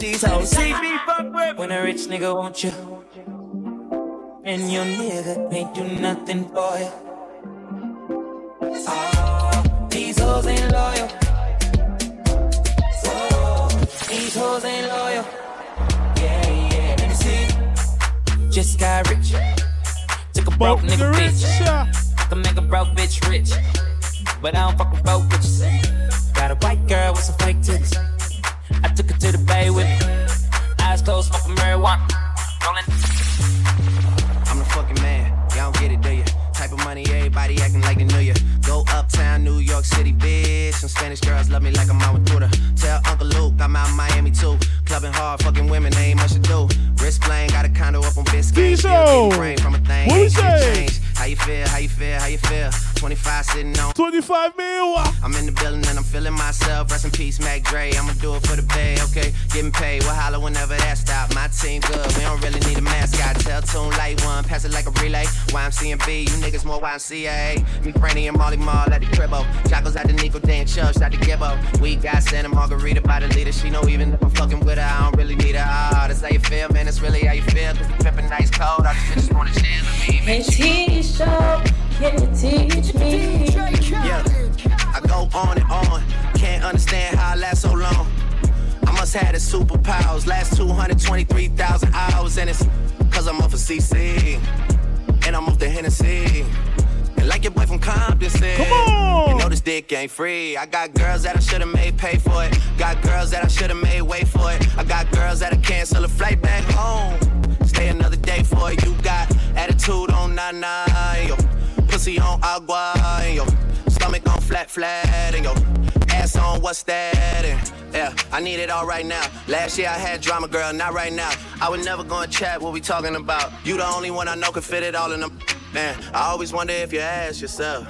These hoes see me fuck with when a rich nigga want you. And your nigga ain't do nothing for you. Oh, these hoes ain't loyal. Whoa, these hoes ain't loyal. Yeah, yeah, let me see. Just got rich. Took a broke nigga bitch. I can make a broke bitch rich. But I don't fuck with broke bitches. Got a white girl with some fake titties. I took her to the bay with me. Eyes closed, smoking marijuana. Rolling. I'm the fucking man. Y'all don't get it, do ya? Type of money, everybody acting like they knew ya. Go uptown, New York City, bitch. Some Spanish girls love me like I'm out with Buddha. Tell Uncle Luke I'm out in Miami too. Clubbing hard, fucking women, they ain't much to do. Wrist playing, got a condo up on Biscayne. Still getting brain from a thing. What we ain't shit say? changed. How you feel? How you feel? How you feel? 25 sitting on 25 mil. I'm in the building and I'm feeling myself. Rest in peace, Mac Dre. I'ma do it for the bay, okay? Getting paid, we'll holler whenever that stop. My team good, we don't really need a mascot. Tell Tune Light One, pass it like a relay. YMCMB, you niggas more YMCA. Me, Franny, and Mally Mall at the cribbo. Chocos at the Nico, Dan Chubbs at the Gibbo. We got Santa Margherita by the leader. She know even if I'm fucking with her, I don't really need her. Ah, that's how you feel, man. That's really how you feel. Cause the pimpin' nice cold. I just bitches wanna chill with me. Hey, Tisha, can you teach me? Yeah, I go on and on. Can't understand how I last so long. I must have the superpowers. Last 223,000 hours, and it's cause I'm off of CC. And I'm off the Hennessy. And like your boy from Compton said, Come on. you know this dick ain't free. I got girls that I should've made pay for it. Got girls that I should've made wait for it. I got girls that'll cancel a flight back home. Stay another day for it. You got attitude on nine yo. Pussy on agua, and your Stomach on flat, flat, and your Ass on what's that? And yeah, I need it all right now. Last year I had drama, girl, not right now. I would never go and chat what we talking about. You the only one I know can fit it all in them. Man, I always wonder if you ask yourself,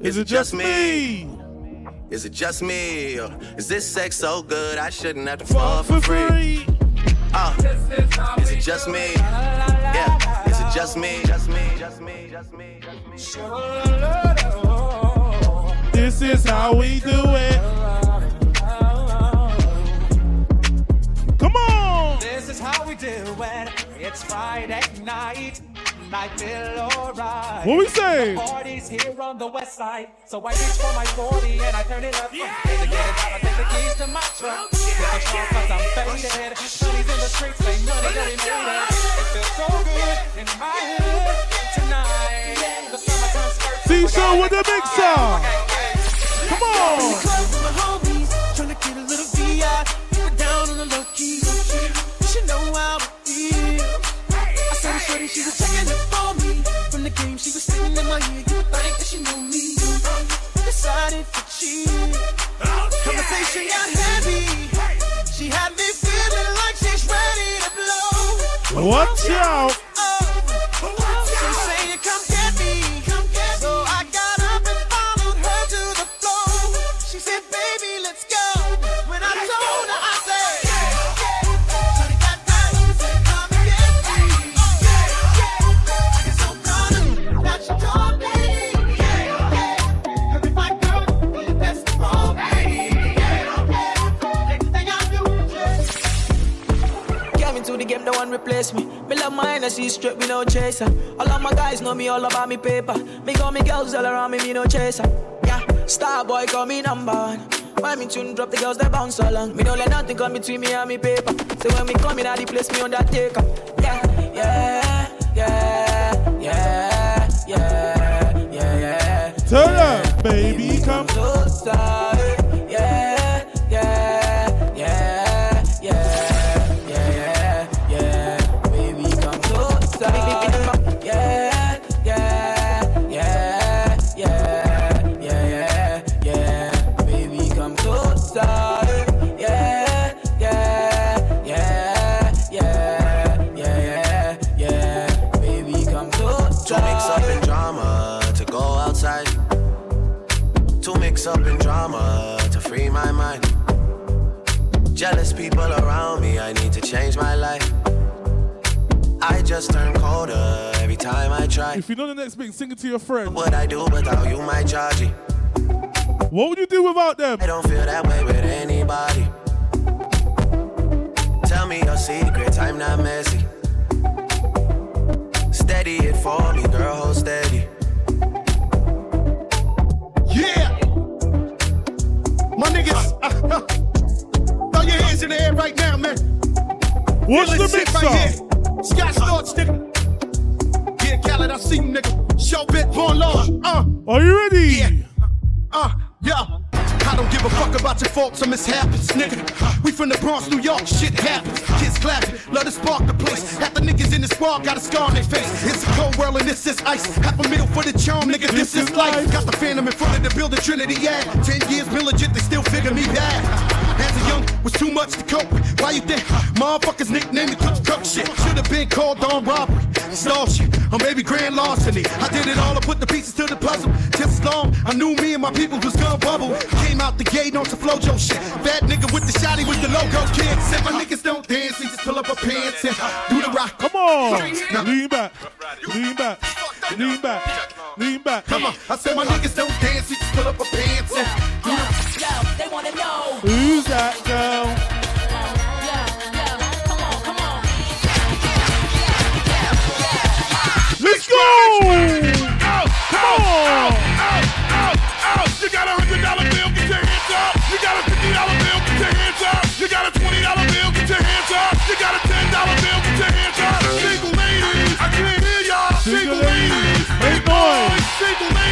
Is it just me? is it just me? Or is this sex so good I shouldn't have to fall for free? Uh, is it just me? Yeah, is it just me? Just me, just me, just me, just me. This is how we do it. Come on. This is how we do it. It's Friday night. And I feel alright. What we say? The party's here on the west side. So I reach for my 40 and I turn it up. Yeah, to get it out, I take the keys to my truck. Oh, Hit the trunk cause I'm faded. Honey's in the streets, they know that we made it. It feels so good in my hood tonight. The summertime skirts. Teeshow with the big song. Come on. Club with my homies, tryna get a little VI. Down on the low key. You should know how I feel. I saw she was checking it for me. From the game, she was sitting in my ear. You would think that she knew me. Decided to cheat. Conversation got heavy. She had me feeling like she's ready to blow. Watch out. Love my energy, straight, me no chaser. All of my guys know me all about me paper. Me got me girls all around me, me no chaser. Yeah, star boy call me number one. When me tune drop, the girls they bounce along. Me don't let nothing come between me and me paper. So when me come in, I the place me undertaker. Yeah, yeah, yeah, yeah, yeah, yeah, yeah. Turn up, baby. Come. So I just turn colder every time I try. If you know the next big, sing it to your friend. What I do without you, my chargy. What would you do without them? I don't feel that way with anybody. Tell me your secrets, I'm not messy. Steady it for me, girl, hold steady. Yeah! My niggas, uh, throw your hands in the air right now, man. What's Feel the mix right up? here. Scott Storch, nigga. Yeah, Khaled, I see you, nigga. Show bit, born Lord. Uh, Are you ready? yeah. Uh, yeah. I don't give a fuck about your faults or mishaps, nigga. We from the Bronx, New York, shit happens. Kids clapping, love to spark the place. Half the niggas in the squad got a scar on their face. It's a cold world and this is ice. Half a middle for the charm, nigga. This, is life. Got the phantom in front of the building, Trinity, yeah. Ten years been legit, they still figure me bad. As a young, was too much to cope. with. Why you think motherfuckers nicknamed me Cook Cook shit? Should have been called on robbery, stall shit, or maybe grand larceny. I did it all, I put the pieces to the puzzle. Just as long, I knew me and my people was gonna bubble. Came out the gate on some flojo shit. Bad nigga with the shotty with the logo kid. Said my niggas don't dance, we just pull up our pants and do the rock. Come on. Now, Lean back. Lean back. Lean back. Lean back. Come on, I said my niggas don't dance, we just pull up our pants and do the Yo, they wanna know. Who's that girl? Come on, come on. Let's go! Come on! You got a hundred dollar bill, get your hands up. You got a fifty dollar bill, get your hands up. You got a twenty dollar bill, get your hands up. You got a ten dollar bill, get your hands up. Single ladies, I can't hear y'all. Single Single ladies, ladies, make noise. Single ladies,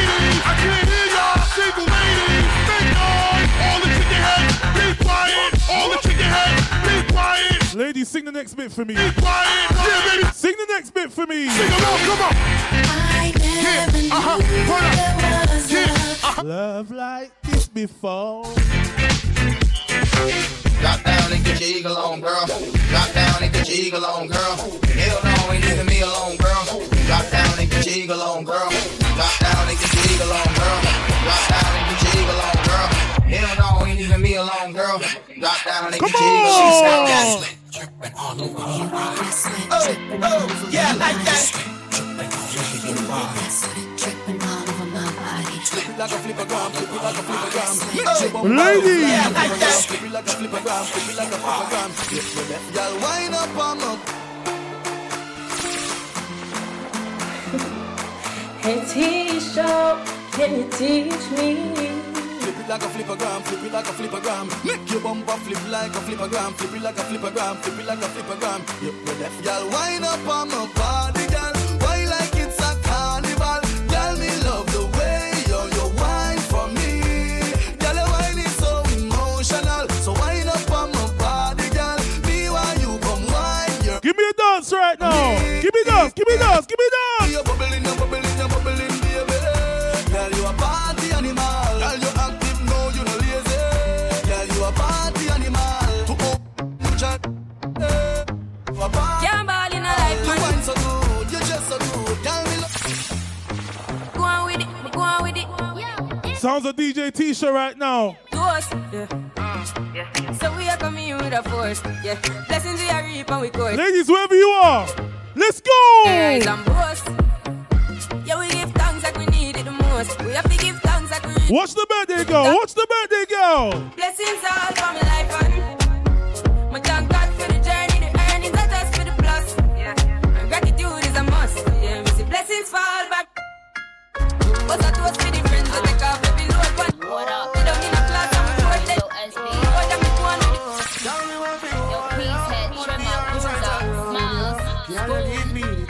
Ladies, sing the next bit for me. Yeah. Sing the next bit for me. Sing along, come on. Yeah, uh-huh. Hold up. Yeah, Love like this before. Drop down and get your eagle on, girl. Drop down and get your eagle on, girl. Hell no, ain't leaving me alone, girl. Drop down and get your eagle on, girl. Drop down and get your eagle on, girl. Drop down and get your eagle on, girl. Hell no, ain't leaving me alone, girl. Drop down and Come get your eagle on. On! Oh, yeah, like that. Ladies! Yeah, like that. Like a flipper gram, like a flipper gram. Y'all wind up on my Hey, Tisha, can you teach me? Flip it like a flippergram, flip it like a flippergram. Make your bumper flip like a flippergram, flip it like a flippergram, flip it like a flippergram. Yep, you're deaf. Y'all wind up on my body, girl. Why like it's a carnival? Girl, me love the way you you wine for me. Girl, your wine is so emotional. So wind up on my body, girl. Me why you come wine, you're Give me a dance right now. Give me dance. Give me dance. Give me dance. Sounds of DJ T-shirt right now. To us, yeah. yeah. So we are coming with a force, yeah. Blessings we are reap and we course. Ladies, wherever you are, let's Rise go! and boast. Yeah, we give thanks like we need it the most. We have to give thanks like we. Watch the birthday girl. Watch the birthday girl. Blessings all for my life and my thank God for the journey, the earnings just for the plus. Yeah. And gratitude is a must. Yeah, we see blessings fall back. That was for the What up? We don't a class and we work Yo. SB. What am I going with it? Yo, peace head, trimmer, cruiser, smiles,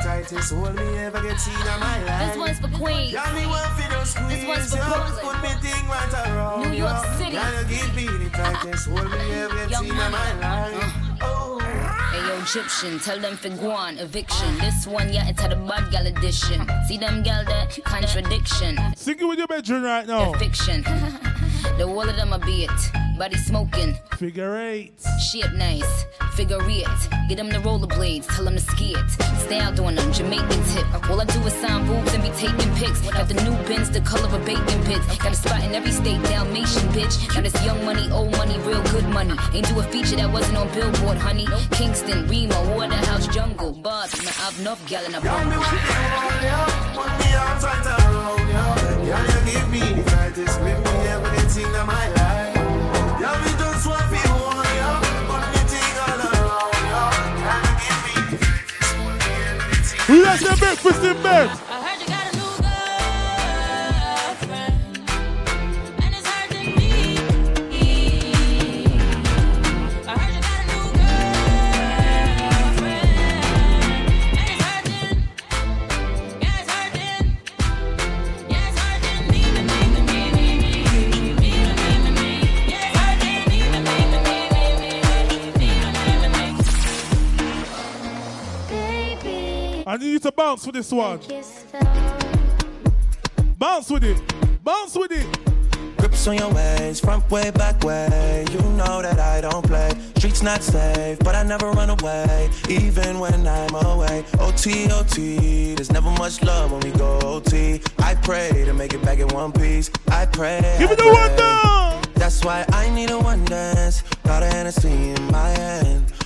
Tightest hold me ever get seen in my life. This one's for Queens. Y'all me want for those squeeze. This one's for you. Brooklyn. Put me thing right around New York. City. Y'all give me the tightest hold me ever get seen in my life. Uh. Oh. Hey Egyptian, tell them for guan, eviction. This one, yeah, it's had a bad gal edition. See them gal that contradiction, Sing it with your bedroom right now. fiction. the wall of them a be it, body smoking, Figure eight. shape nice, figure it. Get them the rollerblades, tell them to ski it. Stay out doing them Jamaican tip. All I do is sign boobs and be taking pics. Got the new bins, the color of bacon pits. Got a spot in every state, Dalmatian bitch. Now this young money, old money, real good money. Ain't do a feature that wasn't on Billboard, honey. Kingston, Remo, Waterhouse, Jungle, Bud. Man, I've enough gal in a Y'all me bumble. want for hold you. Put me arms right around you. Y'all you give me the tightest grip me greatest with me everything in my life. Yeah, we just want the best. all the with the in bed. I need you to bounce with this one. Bounce with it. Bounce with it. Grips on your ways, front way, back way. You know that I don't play. Streets not safe, but I never run away, even when I'm away. OT, OT, there's never much love when we go OT. I pray to make it back in one piece. I pray. Give me the one down. That's why I need a one dance. Got a Hennessy in my hand.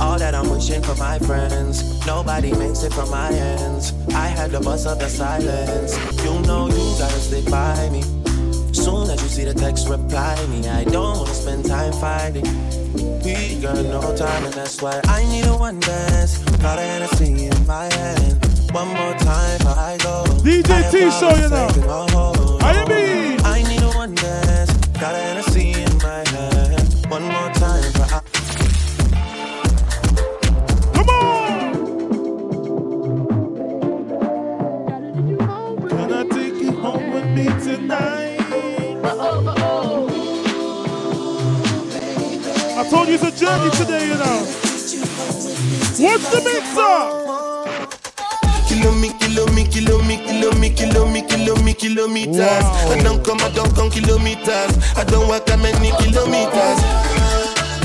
all that I'm wishing for my friends. Nobody makes it from my ends. I had the bust of the silence. You know you gotta stick by me. Soon as you see the text, reply me. I don't wanna spend time fighting. We got no time, and that's why I need a one dance. Got a Hennessy in my hand. One more time, before I go. DJ Teeshow you now. know. I mean. I need a one dance. Got a Hennessy I told you it's a journey today, you know. What's the mixer? Kilo me, kilo me, kilo me, kilo me, kilo me, kilo me, kilometers. Wow. I don't come, I don't come kilometers. I don't walk that many kilometers.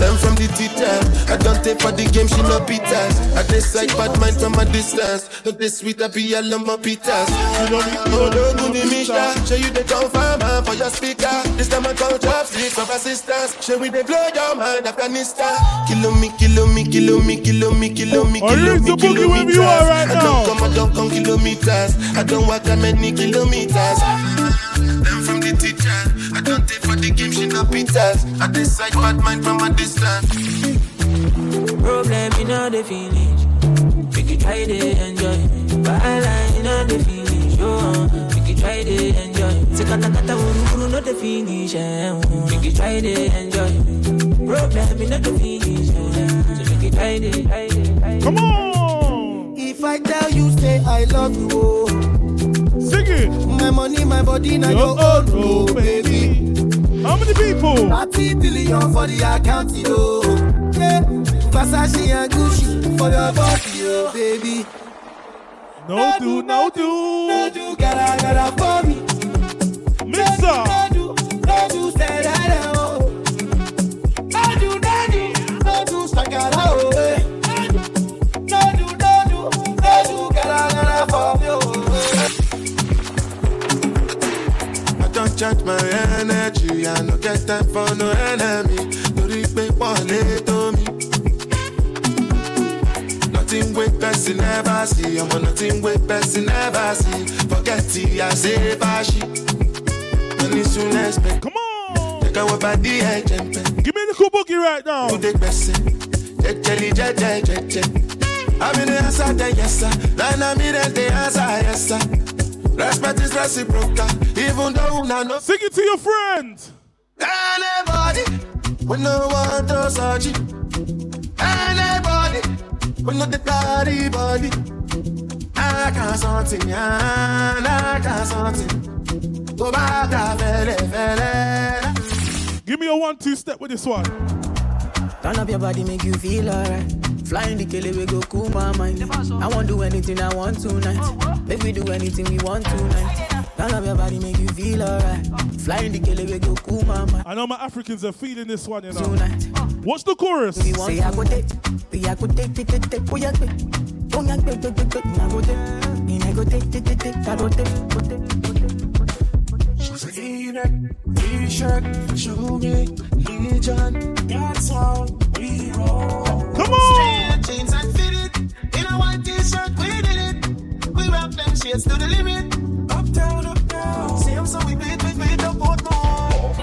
Learn from the teacher. I don't take for the game, she no pitas. I decide bad mind from a distance. Look this sweet, I be all on my pitas. Oh, no, do the Misha. Show you the confirm for your speaker. This time I call sleep for assistance. Show we they blow your mind, Afghanistan. Kilo me, kilo me, kilo me, kilo me, kilo me, you kilo me, into boogie wherever you are right I don't come, I don't come kilometers. I don't walk that many kilometers. Learn from the teacher. I don't take for the game, she no pitas. I decide bad mind from a distance. Problem in all the finish. Make you try to enjoy. But I lie in all the finish. Oh, make you try to enjoy. Say kata kata uru uru no the finish. Eh. Make you try to enjoy. Problem in all the finish. So make you try to, try to, try to. Come on. If I tell you, say I love you, oh. Sing it. My money, my body, now Your your own, oh, oh, baby. How many people? 30 billion for the account, yo. Yeah. Versace and Gucci for your body, oh, baby. No do, no do. No do, gotta, gotta for me. Mixer. No do, no do, say that, oh. No do, no do, no do, sakara, oh, eh. No do, no do, no do, gotta, gotta for me, oh. I don't charge my energy. I no get time for no enemy. Torí pé wọ́n lé tó mi. Nothing wey person never see. Ọmọ nothing wey person never see. Forget it, I say fashi. Money soon expect. Come on. Take our body ẹ̀jẹ̀ ń pẹ́. Give me the cool boogie right now. Kúndé gbẹ̀sẹ̀. Jẹjẹli jẹjẹ jẹjẹ. Àmì ni answer the yes sir. Nana mi dem dey answer yes sir. Respect is reciprocal. Even though una no Sing it to your friends. Anybody, we no want to search it. Anybody, we no the party body. I can't something, I can't something. Go back, fele, fele. Give me a one-two step with this one. Turn up your body, make you feel alright. Flying the kele, we go cool my mind. I won't do anything I want tonight. Make we do anything we want tonight. Turn up your body, make you feel alright. Flying the kele, we go cool my mind. I know my Africans are feeling this one, you know. Tonight. Watch the chorus. We want Say I go take, we I go take, take, take, take, we go take. Take, take, take, take, I go take. And I go take, take, take, take, I go take, go take, go take, go take. t-shirt, show me, Legion. That's how we roll. Come on! Straight jeans and fitted, in a white t-shirt, we did it. We rock them shades to the limit. Uptown, uptown. Same so we beat, we beat up out more.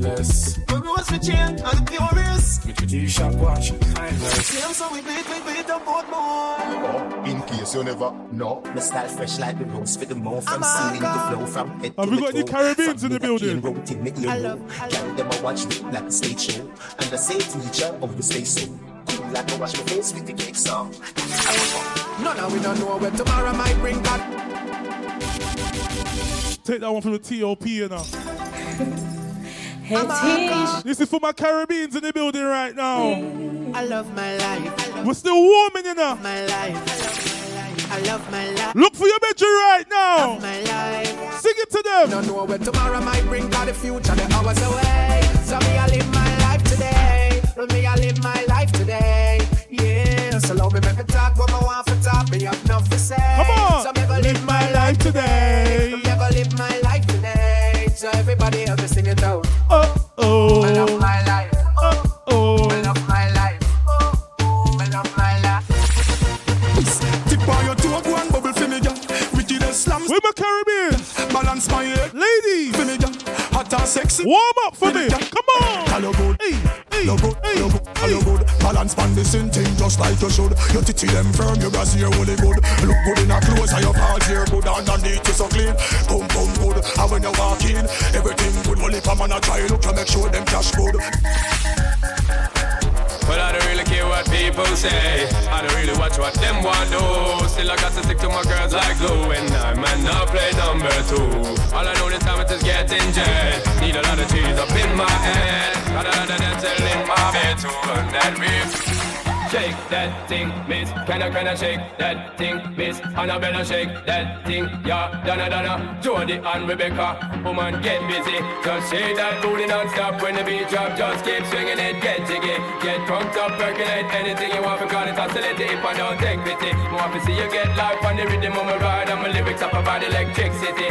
Less. We rose with chain and the purest. With your G-Shock watch, timeless. Same so we beat, we beat up out more. In case you never know, my style fresh like the rose for the more from oh a ceiling to god. flow from head Have to we got any toe. Caribbeans in the me that building? cane road till me I ear love- roll. Girl, them a watch me like a stage show. And I say to each other, oh, you stay so cool like I wash my face with the cake song. No, no, we don't know where tomorrow might bring back. Take that one from the TOP, you know. Hey, This is for my Caribbeans in the building right now. I love my life. We're still warming, you know. My life. I love my life. Look for your bedroom right now. My life. Sing it to them. Don't know where tomorrow might bring, cause the future the hours away. So me I live my life. So me I live my life today. Yeah, so love me make me talk what I want for talk. Me have enough to say. Come on. So me go live my life today. So me go live my life today. So everybody else sing it out. Oh oh. I love my life. Oh oh. I love my life. Oh, I love my life. Tip on your toe, go and bubble for me, girl. Wickedest slams. With my Caribbeans. Balance my head. Ladies. For me, girl. Hot and sexy. Warm up for me. Come on. Hello, good. Hey, hey, good, hey, you good, hey. you good. Balance pan the same thing just like you should. Your titty them firm, your brassiere fully good. Look good in a clothes and your pants here good. Underneath you so clean. Boom, boom, good. And when you walk in, everything good. Only come on a try look to make sure them cash good. But I don't really care what people say. I don't really watch what them want do. Still I got to stick to my girls like glue. And I might not play number two. All I know this time is just getting jet. Need a lot of cheese up in my head. Got a lot of dental in my bed to run that reef. Shake that thing, miss. Can I, can I shake that thing, miss? Annabella, shake that thing, yeah. Donna, Donna, Jody and Rebecca. Woman, get busy. Just shake that booty non-stop when the beat drop. Just keep swinging it, get jiggy. Get drunk up, percolate anything you want because it's oscillating if I don't take pity. More to see you get life on the rhythm of my ride and my lyrics up about electricity.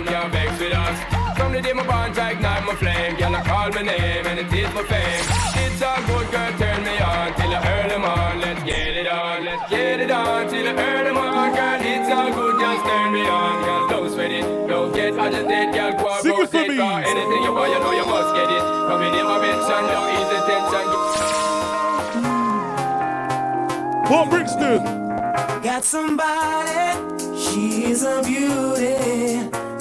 Them can't vex with us. From the day my bond I ignite my flame. Girl, I call my name and it is my fame. It's all good, girl, turn me on till I earn them on. Let's get it on, let's get it on till I earn them on. Girl, it's all good, just turn me on. Girl, don't sweat it, don't get agitated. Girl, go and Sing it for me. cause anything you want, you know you must get it. Come in, my mention, don't ease the tension. Pop Brixton. Got somebody, she's a beauty,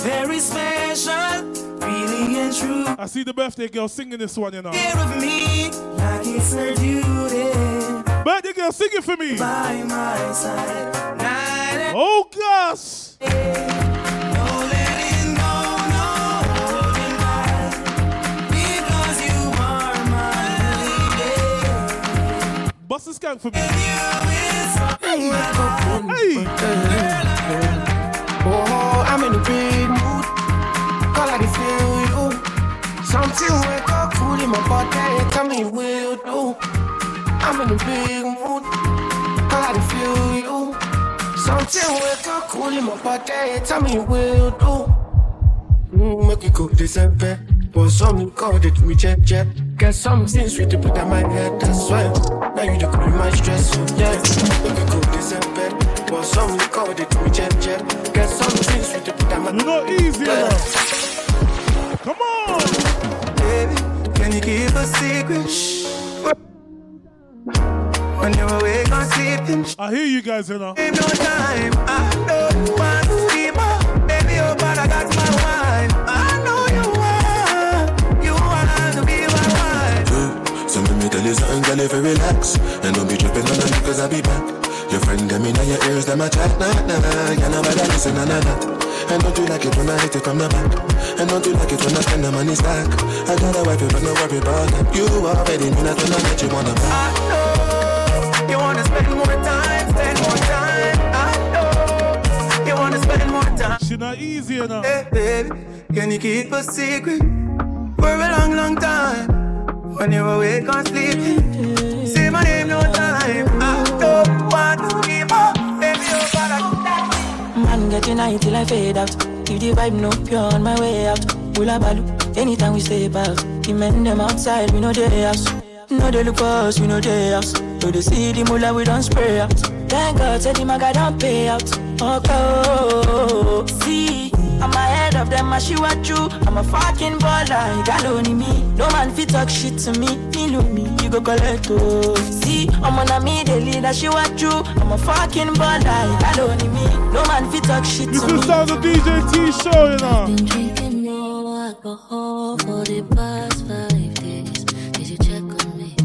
very special, really and true. I see the birthday girl singing this one, you know. Care of me like it's her duty. Birthday girl, sing it for me. By my side, night Oh, gosh. no letting go, no holding back, because you are my lady. Bust the skank for me. Hey. Oh, I'm in a big mood. Call I dey feel you. Something wake up cool in my body. Tell me what you do. I'm in a big mood. Call I dey feel you. Something wake up cool in my body. Tell me what you do. Mm, make it go December. But something called it me jet jet. Get something sweet to put on my head, I swear. Now you the cool my stress, yeah. Make it go December. But something called it me jet jet. Get something sweet to put on my You're not easy enough. Come on. Baby, can you keep a secret? Shh. When you're awake or sleeping, I hear you guys, you know. Save no time. I don't want to keep up. Baby, oh, but I got my wife. I know you want. You want to be my wife. So let me tell you something, girl, if you relax And don't be tripping on me cause I'll be back Your friend them in your ears, them a chat, nah, nah You know better listen, nah, nah, nah And don't you like it when I hit it from the back And don't you like it when I spend the money stack I got a wife, but no worry about that You already know that when I get you wanna buy I know you wanna spend more time, spend more time. I know you wanna spend more time. She not easy enough. Hey, baby, can you keep a secret for a long, long time? when you awake or sleep. Say my name no time. I don't want to give up. Baby, gotta Man getting high till I fade out. If the vibe no pure on my way out. Hula balu, anytime we stay out. The men them outside, we know they house. No they look for us, we know they house. So they see the mullah, we don't spray out. Thank God, said the maga don't pay out. Okay, oh, oh, oh, oh. see, I'm ahead of them, I she what you. I'm a fucking baller, you got only me. No man fit talk shit to me, me love me, you go collect oh. See, I'm on a me, the leader, she what you. I'm a fucking baller, you got only me. No man fit talk shit This to me. is sound of DJ Teeshow, you know. Been drinking more alcohol for the past five days. Did you check on me?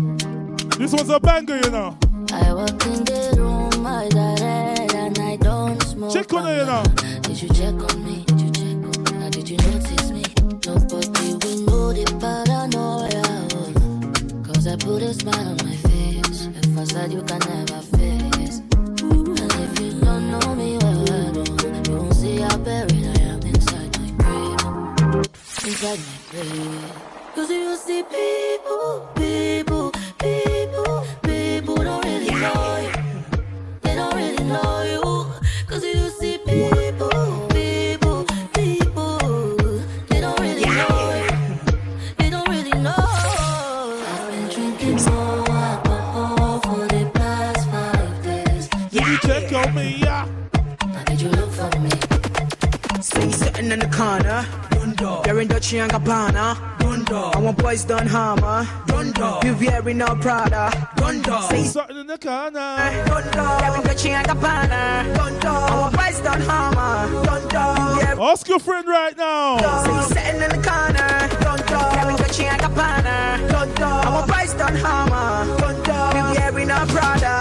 This was a banger, you know. I walk in the room, I got red and I don't smoke. Check on her, you know. Did you check on me? Did you notice me? Nobody will know the paranoia. Cause I put a smile on my face. A facade you can never face. And if you don't know me well, well, you won't see how buried I am inside my grave. Inside my grave. Cause you see people, people, You're in Dolce and Gabbana. I want boys done hammer. You wearing no Prada. See something in the corner. You're in and Gabbana. I want boys done hammer. Ask your friend right now. See sitting in the corner. You're in and Gabbana. I want boys done hammer. You wearing no Prada.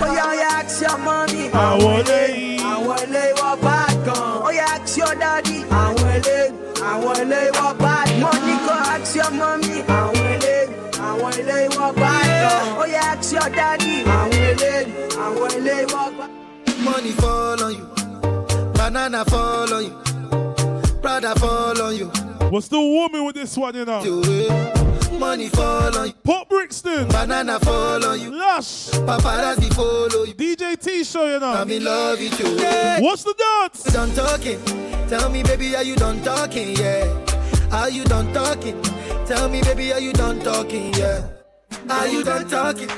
Oh yeah, yeah, ask your mommy. I want it. I want to walk back on. Oh yeah, ask your daddy. I want to I want to walk back. Money go ask your mommy. I want to I want to walk back on. Oh yeah, ask your daddy. I want to I want to walk back. Money fall on you, banana fall on you, Prada fall on you. We're woman with this one, you know. Money fall on you, Pop Brixton. banana fall on you, Lush. paparazzi follow you. DJ Teeshow, you know. I'm in love with you. What's the dance? You done talking. Tell me, baby, are you done talking? Yeah. Are you done talking? Tell me, baby, are you done talking? Yeah. Are you done talking?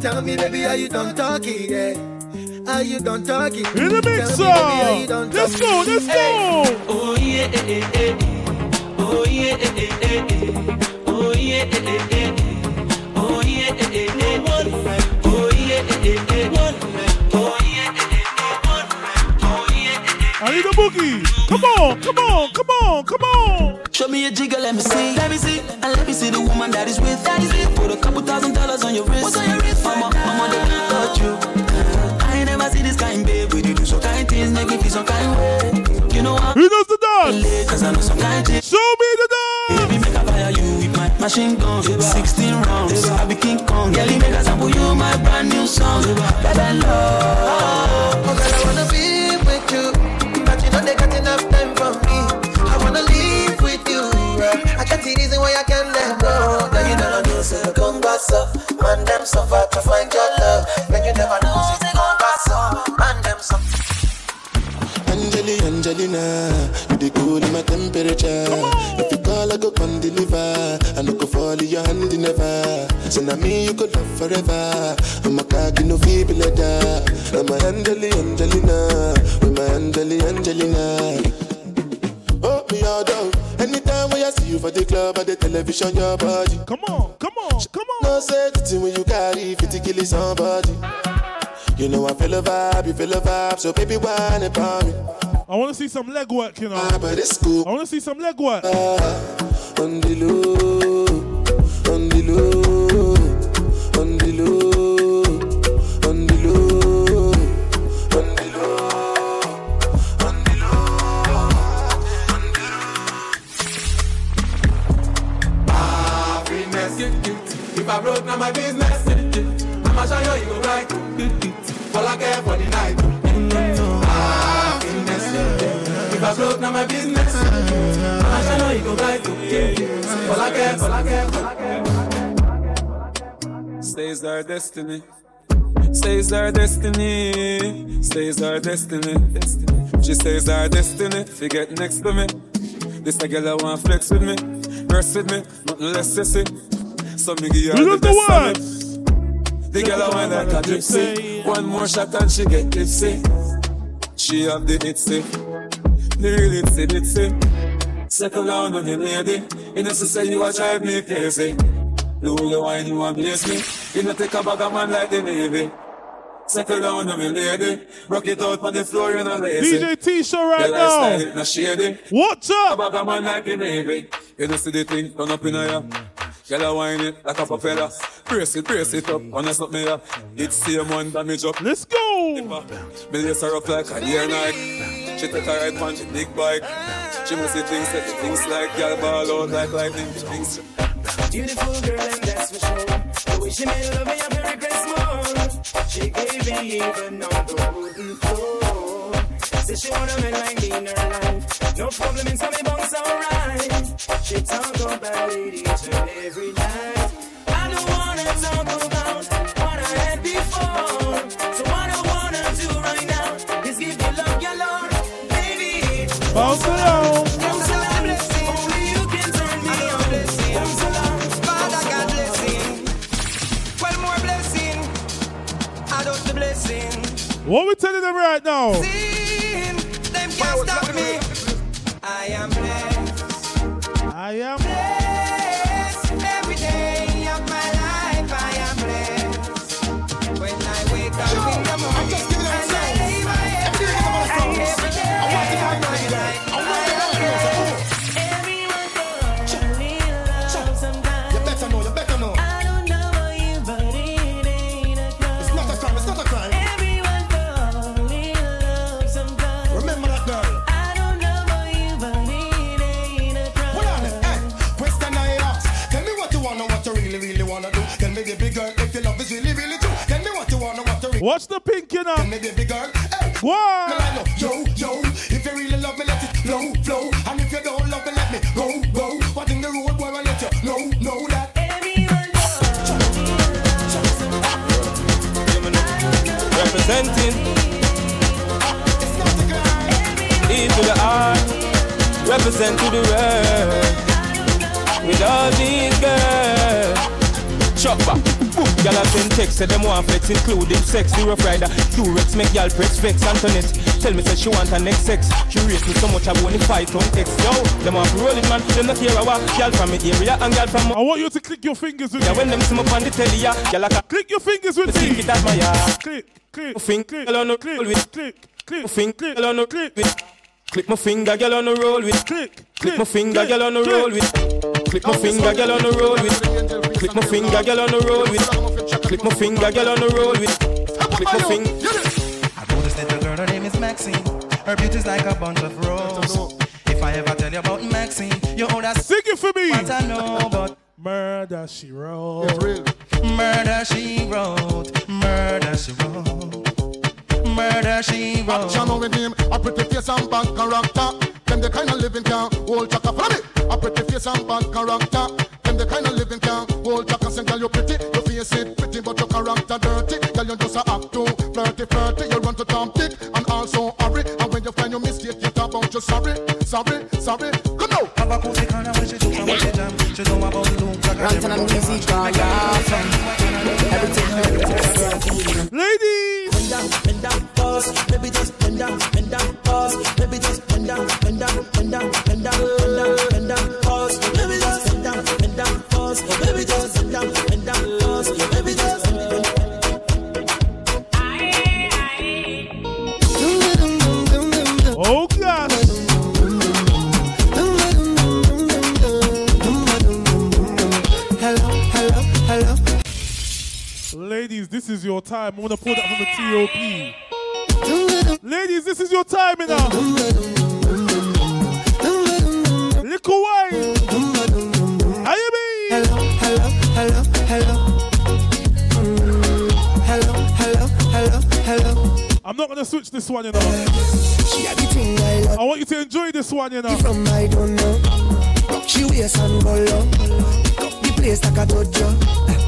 Tell me, baby, are you done talking? Yeah. Are you done talking? In the mixer. Tell me, baby, are you done Let's go, let's go. Oh yeah, eh, eh, eh, eh. oh yeah, yeah, yeah, some kind baby. Didn't do so kind things, make me feel some kind way. You know what? Who knows the dance? Cause I know some kind things. Show me the dance. Baby, make I fire you with my machine gun. 16 rounds. I be King Kong. Girl, make I sample you my brand new song. Baby, love. Oh, girl, I wanna be with you, but you know they got enough time for me. I wanna live with you. yeah. I got the reason why I can't let go. Girl, you never know, say come back so. Man, them suffer to find your love. Angelina, you the cool in my temperature. If you call, I go come deliver. I no go fall in your hand never. So now me you could love forever. I'm a cocky no feeble letter. I'm a Angeli, Angelina, with my Angeli, Angelina. Oh, me oh, all down. Anytime when I see you for the club or the television, your body. Come on, come on, come on. No say the thing when you carry, fit to kill somebody. You know I feel a vibe, you feel a vibe, so baby, whine about me. I want to see some leg work, you know. Ah, but it's cool. I want to see some leg work. On the low, destiny. She says our destiny. Forget next to me. This a girl I want flex with me. Rest with me. Nothing less sissy. So me give her the best me. The girl I want like a gypsy. One more shot and she get tipsy. She have the itsy. The real itsy bitsy. Settle down on your lady. You know, say you a drive me crazy. The only wine you want bless me. You know, take a bag of man like the Navy. Settle down on me lady. Rock it out on the floor, you know, lazy. DJ Teeshow right Your lifestyle, now. it not shady. What's up? A bag of man like the Navy. You know, see the thing turn up in a ya. Girl, I wine it like a propeller. Brace it, brace it up. Honest up me ya. It's same one damage up. Let's go. Me lace her up like a deer night. She take her right punch, big bike. She must see things that things like girl ball out like lightning. Things. Beautiful girl, and that's for sure. The way she made love me, I very more. She gave me even on the wooden floor. Said she wanna make like me in her life. No problem, in me bones alright. She talk about it each and every night. I don't wanna talk about what I had before. So what I wanna do right now is give you love, your Lord, baby. Bounce it What we telling them right now? Sin, them can't stop me. I am blessed. I am blessed. What's the pink, you know? Tell me, baby girl, hey. What? No, yo, yo. If you really love me, let it flow, flow. And if you don't love me, let me go, go. What in the road, boy, I let you know, know that. Representing E to the R Represent to the world With all these girls Chop back Y'all have sent text, say them want flex Including sex, the rough rider Durex, make y'all press vex Antoinette, tell me say she want her next sex She rate me so much I won't fight on X Yo, them want to roll man Them not care a what Y'all from me area and y'all from I want you to click your fingers with Yeah, me. when them me on the telly, yeah Y'all like a Click your fingers with me. it at my yard Click, click, Finger, click, the click, roll with click, click, finger, girl on the click with. Click my finger, girl on the roll with. Click, click my finger, girl on the roll with. Click my finger, girl on the road with. Click my finger, girl on the road with. Click my finger, girl on the road with. Click my finger. I know this little girl, her name is Maxine. Her beauty's like a bunch of roses. If I ever tell you about Maxine, you owe that Sing it for me. What I know, but Murder she wrote. murder she wrote, murder she wrote, murder she wrote. Action with him, a pretty face and bad character. Them the kind of living can hold chaka. Follow me. A pretty face and bad character. Them the kind of living can hold chaka. Say, girl, you pretty, your face it pretty, but your character dirty. Girl, you just a act too flirty, flirty. You run to Tom Dick and also hurry. And when you find your mistake, you talk about you sorry, sorry, sorry. Come now. Have a cozy kind of when she took and when she jam. She know about Luke. Ranton and music, gone Everything. Ladies. Bend down, bend down, pause. Baby, just bend down, bend down, pause. Baby, just bend down, bend down, bend down, bend down, bend down, bend down, pause. Baby, just bend down, bend down, pause. Baby, just bend down, bend down, pause. Baby, just. Oh God. Hello, hello, hello. Ladies, this is your time. I want to pull that from the TOP. Ladies, this is your time, now. Little wine. How you mean? Hello, hello, hello, hello. Hello, hello, hello, hello. I'm not gonna switch this one, you know. I want you to enjoy this one, you know. from I don't know. She waist and. Pick up the place like a dojo.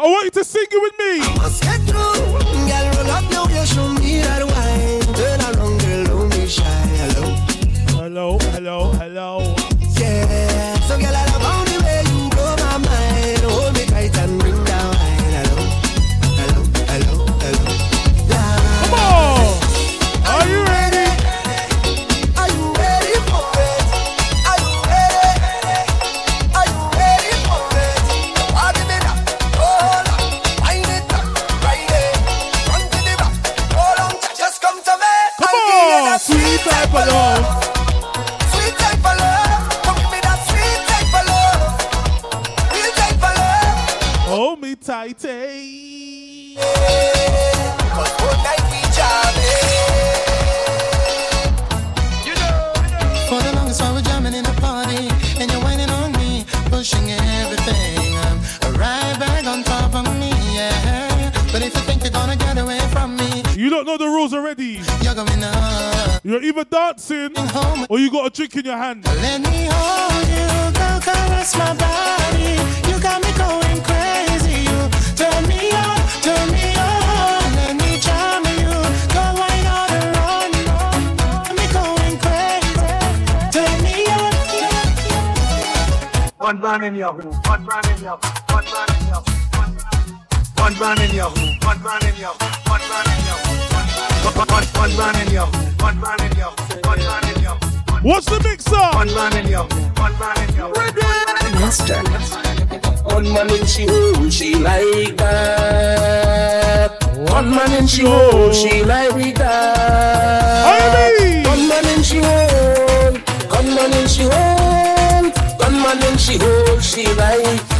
I want you to sing it with me. I must get through. Girl, roll up girl, show me that wine. Turn around, girl, don't be shy. Hello. Hello, hello. Hold me. Cause one night we For the longest while we're jamming in the party, and you're whining on me, pushing everything. Right back on top of me, yeah. But if you think you're gonna get away from me, You don't know the rules already. you're going up. You're either dancing or you got a drink in your hand. Let me hold you, girl, caress my body. You got me going One brand in your home, one brand in your one brand in your one brand in your home, one brand in your one brand in your one one one brand in your one brand in your one brand in your What's the mixer? One brand in your one brand in your Master. One man in she hole, she like that. One man in she hole, she like that. One man in she hole, one man in she hole, man in she hole, she like.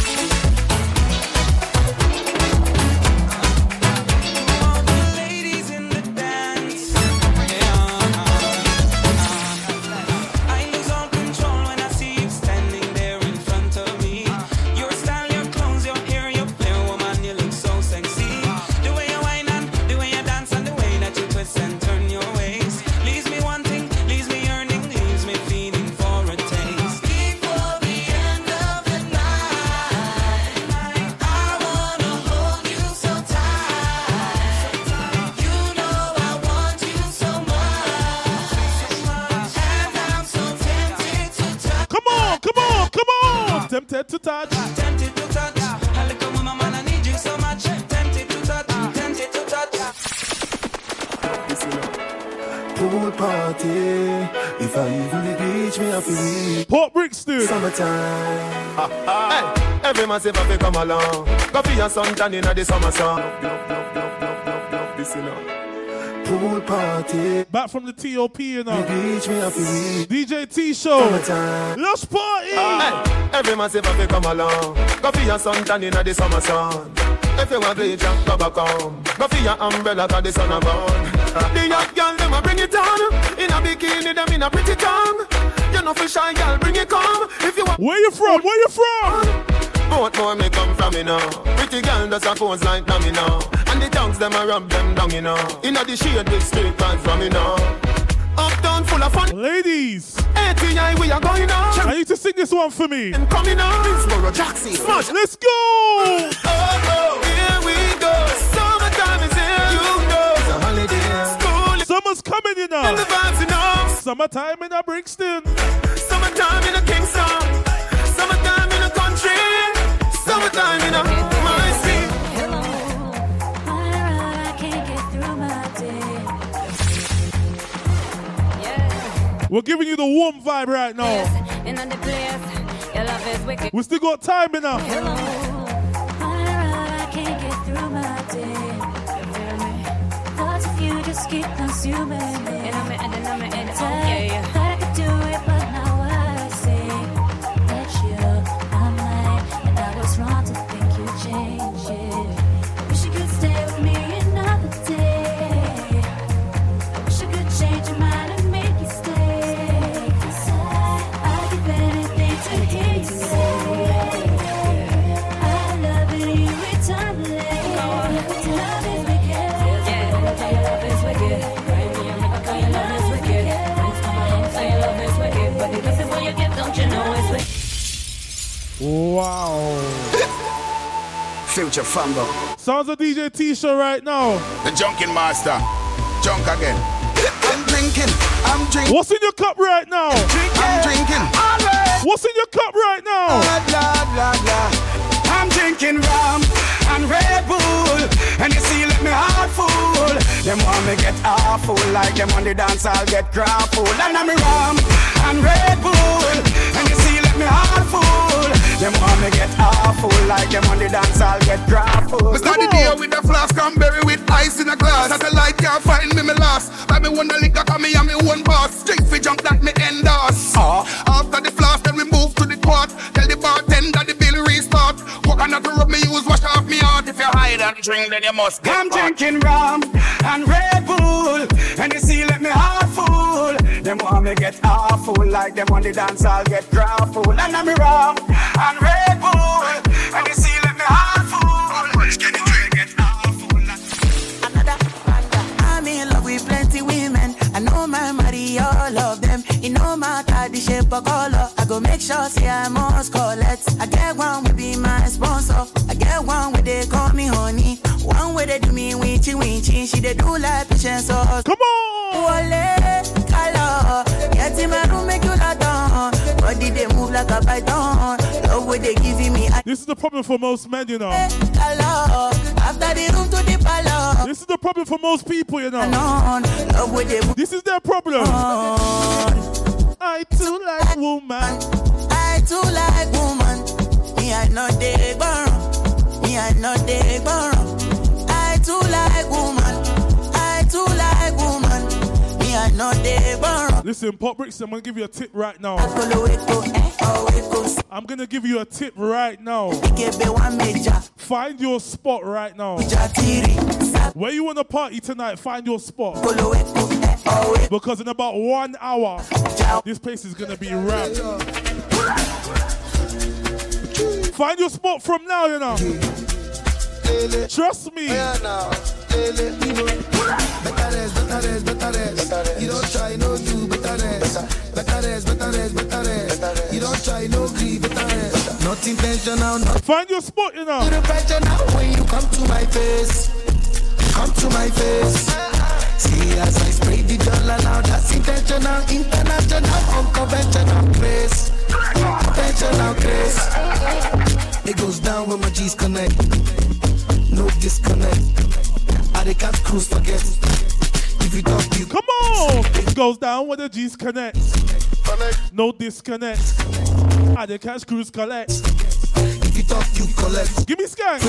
Hey, every man say fi come along. Go for your suntan inna the summer sun. This you know. Pool party. Back from the TOP, you know. The beach, me have to leave. DJ Teeshow. Summertime. Let's party. Hey, every man say fi come along. Go for your suntan inna the summer sun. If you want bleach, go back home. Go for your umbrella 'cause the sun a burn. The young girl them a bring it on. In a bikini them in a pretty tongue. You know fi shy girl bring it come. If you want. Where you from? Where you from? Both more me come from, you know. Pretty girl does a pose like them, you know. And the tongues them a rub them down, you know. Inna the shade with straight pants from, you know. Uptown full of fun. Ladies. ATI we are going on. I need to sing this one for me. And coming on. Minsboro, Jackson. Smash. Let's go. Oh, oh, Summer's coming, you know. And the vibes, you know. Summertime in a Brixton. Summertime in a Kingston. Summertime in a country. Summertime in a my city. We're giving you the warm vibe right now. In the place, your love is wicked. We still got time enough. I Thoughts of you just keep consuming me. And I'm in, and I'm in, and okay. Thought I could you give, don't you know it's wicked? Wow. Future Fambo. Sounds of DJ Teeshow right now. The Junkin Master. Junk again. And bring drinking, I'm drinking. What's in your cup right now? I'm drinking. What's in your cup right now? Lord, Lord, Lord, Lord. I'm drinking rum and Red Bull, and you see, let me heart full. Them want me get awful, like them on the dance, I'll get grappled. And I'm rum and Red Bull, and you see, let me heart full. Them want me get awful, like them on the dance, I'll get grappled. Me start the day with a flask, cranberry with ice in a glass. Satellite can't find me, me last. But me wanna liquor, cause me and me one boss. Drink for junk that me endorse. Uh, after the flask, then we move to. Tell the bartender the bill restart. Coconut rub me use, wash off me heart. If you hide and drink, then you must get I'm caught. drinking rum and Red Bull, and you see, let me heart full. Them want me get awful, like them on the dance, I'll get grappled. And I'm rum and Red Bull, and you see, let me heart full. Can you drink get I'm in love with plenty women. I know my money, all of them. Matter the shape or color. I go make sure say I must collect. I get one will be my sponsor. I get one where they call me honey. One where they do me winchy winchy. She they do like patience. So come on. Wale, color. Get in my room, make you down. Body they move like a python. Love where they giving me. I This is the problem for most men, you know. color. After the room to the palace. This is the problem for most people, you know. Love where they This is their problem. I too like woman. I too like woman. Me I know they burn. Me I know they burn. I too like woman. I too like woman. Me I know they burn. Listen, Pop Bricks, I'm gonna give you a tip right now. Oh, eh, oh, I'm gonna give you a tip right now. Find your spot right now. Where you wanna party tonight, find your spot. Oh, eh, because in about one hour, this place is gonna be wrapped. Find your spot from now, you know. Trust me. You don't try no do better rest. Better rest, better rest, better rest. You don't try no grieve, better. Not intentional, not Find your spot, you know. to the pressure now when you come to my face. Come to my face. See as I spray the dollar now, that's intentional, international, unconventional grace. Conventional grace. It goes down when my G's connect. No disconnect. I they can't cruise forget. If you talk, you Come on! It goes down when the G's connect. No disconnect. Ah, the cash cruise collect. If you talk, you collect. Give me skank.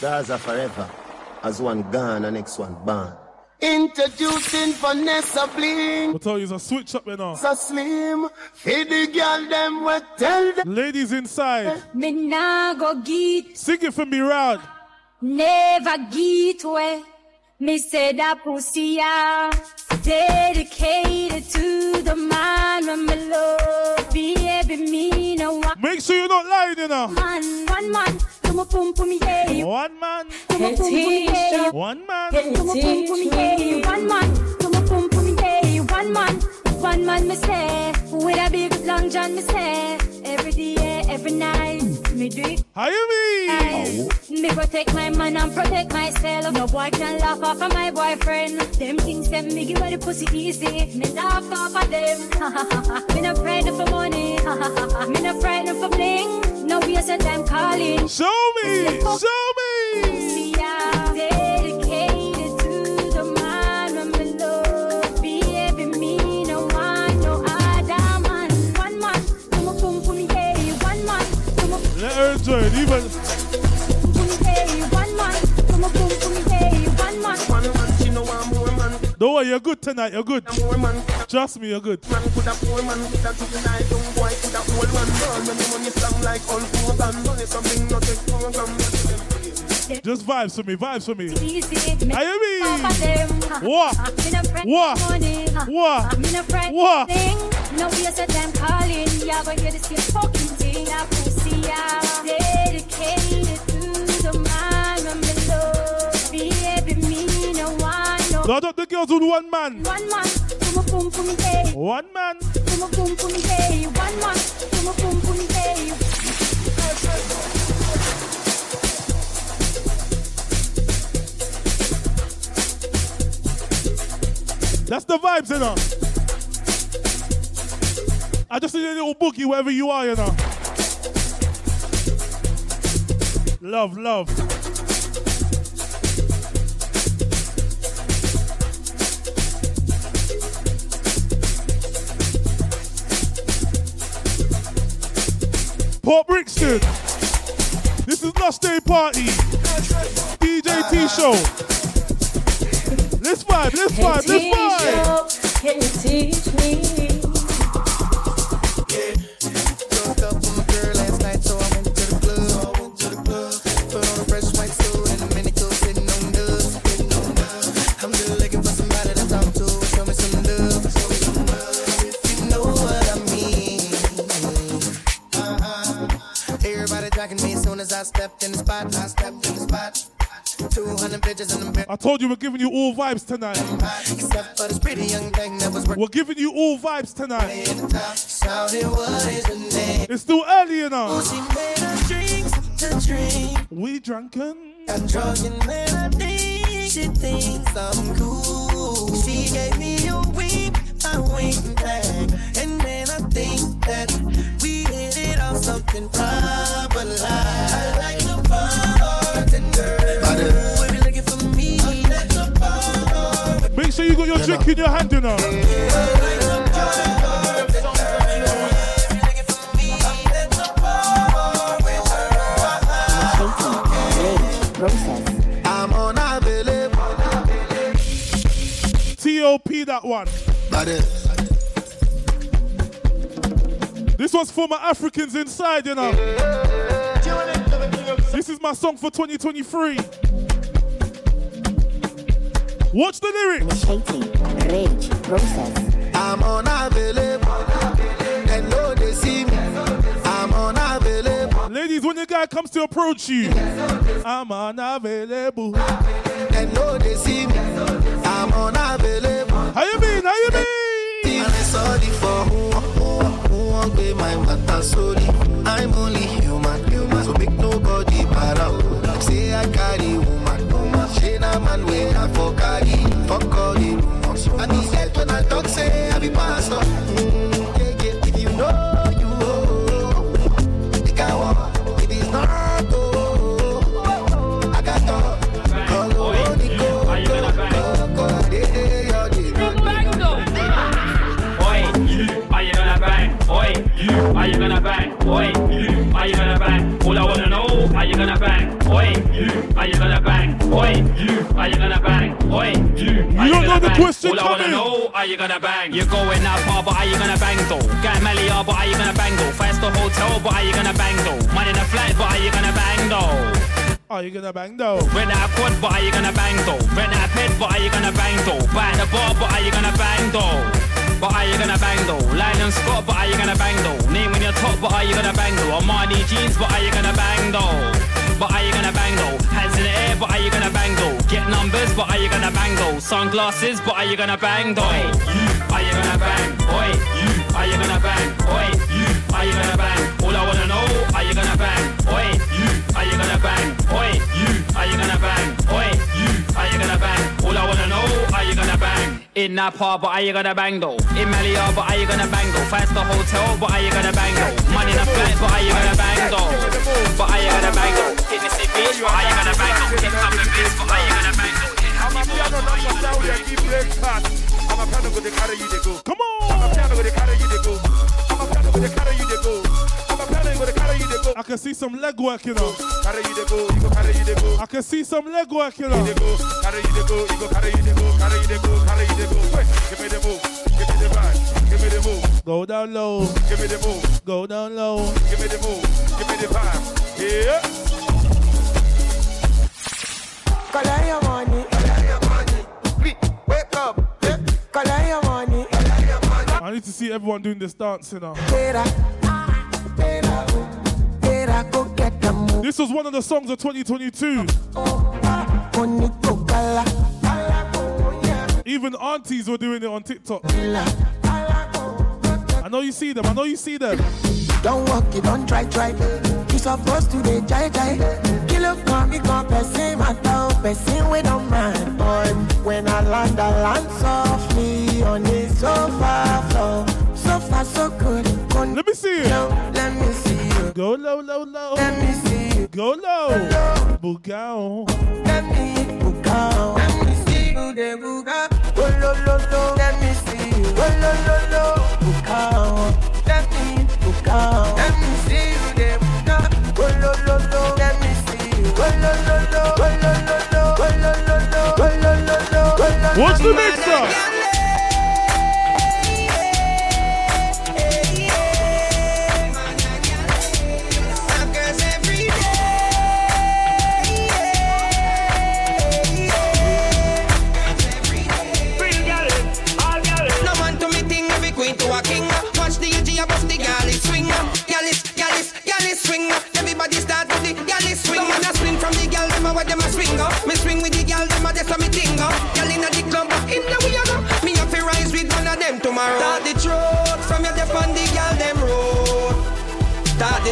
Gaza forever. As one gone, the next one born. Introducing Vanessa Bling. I'll tell you, it's a switch up, you know. So slim. Feed the girl them what tell them. Ladies inside, Me nah go get, sing it for me, Rod. never get way. Me say that pussy ah, dedicated to the man when me love. Baby, me no one Make sure you're not lying, you know. man, one man. Come pum pum yeah. One man. Come pum pum yeah. One man. Come pum pum yeah. One man. Come pum pum yeah. One man. One man me say, with a big long john me say, every day, every night, me do it. How you mean? Me protect my man and protect myself. No boy can laugh off of my boyfriend. Them things them me give her the pussy easy. Me laugh off of them. me no frightened for money. me no frightened for bling. No waste of time calling. Show me. Show me. See ya. Dedicated to the man when me love. Baby, me no want no other man. One man. Come on, pum pum yeah. One man. Come on. Let her enjoy it. Even don't worry, you're good tonight. You're good. Trust me, you're good. Just vibes for me. Vibes for me. How you mean? What? What? What? What? No waste of time calling. You're gonna the same fucking thing. me a pussy out. Dedicated God up the girls with one man. One man, to my boom boom day. One man. To my boom boom day. One man, to my boom boom day. That's the vibes, you know. I just need a little boogie wherever you are, you know. Love, love. Pop Brixton. This is Lost Day Party. DJ Teeshow. Let's vibe, let's vibe, let's vibe. Can you teach me? I stepped in the spot. I stepped in the spot. 200 bitches in the. I told you we're giving you all vibes tonight. Except for this pretty young thing that was We're giving you all vibes tonight. shouting, what is her name? It's still early, you know. She made us drinks to drink. We drunken. Got drunk and then I think she thinks I'm cool. She gave me a wink, I winked back. And then I think that something proper like. I like the bartender. You looking for me, let the bar. Make sure you got your drink in your hand, you know. I'm. TOP that one. This for my Africans inside, you know. This is my song for 2023. Watch the lyrics. Rage, process. I'm unavailable. And no, they see me. I'm unavailable. Ladies, when the guy comes to approach you, I'm unavailable. And no, they see me. I'm unavailable. How you mean? How you mean? Won't pay my matter sorry. I'm only human, human. So make nobody para. Them Say I carry woman, woman. She na man way I for carry. Fuck all the rumors. I need help when I talk say I be pastor. Oi, are you gonna bang? All I wanna know, are you gonna bang? Oi, are you gonna bang? Oi, are you gonna bang? Oi, you, don't know the question All I wanna know, are you gonna bang? You're going out far, but are you gonna bang though? Get Melia, but are you gonna bang though? Five star hotel, but are you gonna bang though? Money in a flight, but are you gonna bang though? Are you gonna bang though? Rent out a quad, but are you gonna bang though? Rent out a bed, but are you gonna bang though? Buy the bar, but are you gonna bang though? But are you gonna bang though? Lion Scott, but are you gonna bang though? Name on your top, but are you gonna bang though? Armani jeans, but are you gonna bang though? But are you gonna bang though? Hands in the air, but are you gonna bang though? Get numbers, but are you gonna bang though? Sunglasses, but are you gonna bang though? you, are you gonna bang? Oi, you, are you gonna bang? Oi, you, are you gonna bang? All I wanna know, are you gonna bang? Oi, you, are you gonna bang? In Napa, but are you gonna bang though? In Malia, but are you gonna bang though? Five star hotel, but are you gonna bang though? Money in a flight, but are you gonna bang though? But are you gonna bang though? Hit the city beach, but are you gonna bang though? Hit Campbell Beach, but are you gonna bang though? Hit Happy Balls, but are you gonna bang though? I'm a piano go, they carry you, they go. Come on! I'm a piano go, they carry you, they go. I can see some leg work, you know. Carry you, they go. You go carry you, they go. I can see some leg work, you know. Carry you, they go. You go carry you, they go. Carry you, they go. Carry you, they go. Give me the move. Give me the vibe. Give me the move. Go down low. Give me the move. Go down low. Give me the move. Give me the vibe. Yeah. Collect your money. Wake up. Collect your money. I need to see everyone doing this dance, you know. Oh. This was one of the songs of 2022. Even aunties were doing it on TikTok. I know you see them. I know you see them. Don't walk it, don't try, try. You supposed to be jai jai. Kill up, come, me come, person, my toe, person, we don't mind. Boy, when I land, I land softly on the sofa floor. So far, so good. Let me see it. Let me see. Go low, low, low. Let me see you. Go low. Bugao. Let me bugao. Let me see you, de buga. Go low, low, low. Let me see you. Go low, low, low. Bugao. Let me bugao. Let me see you, de buga. Go low, low, low. Let me see you. Go low, low, low. Go low, low, low. Go low, low, low. Go low, low, low. What's the low, next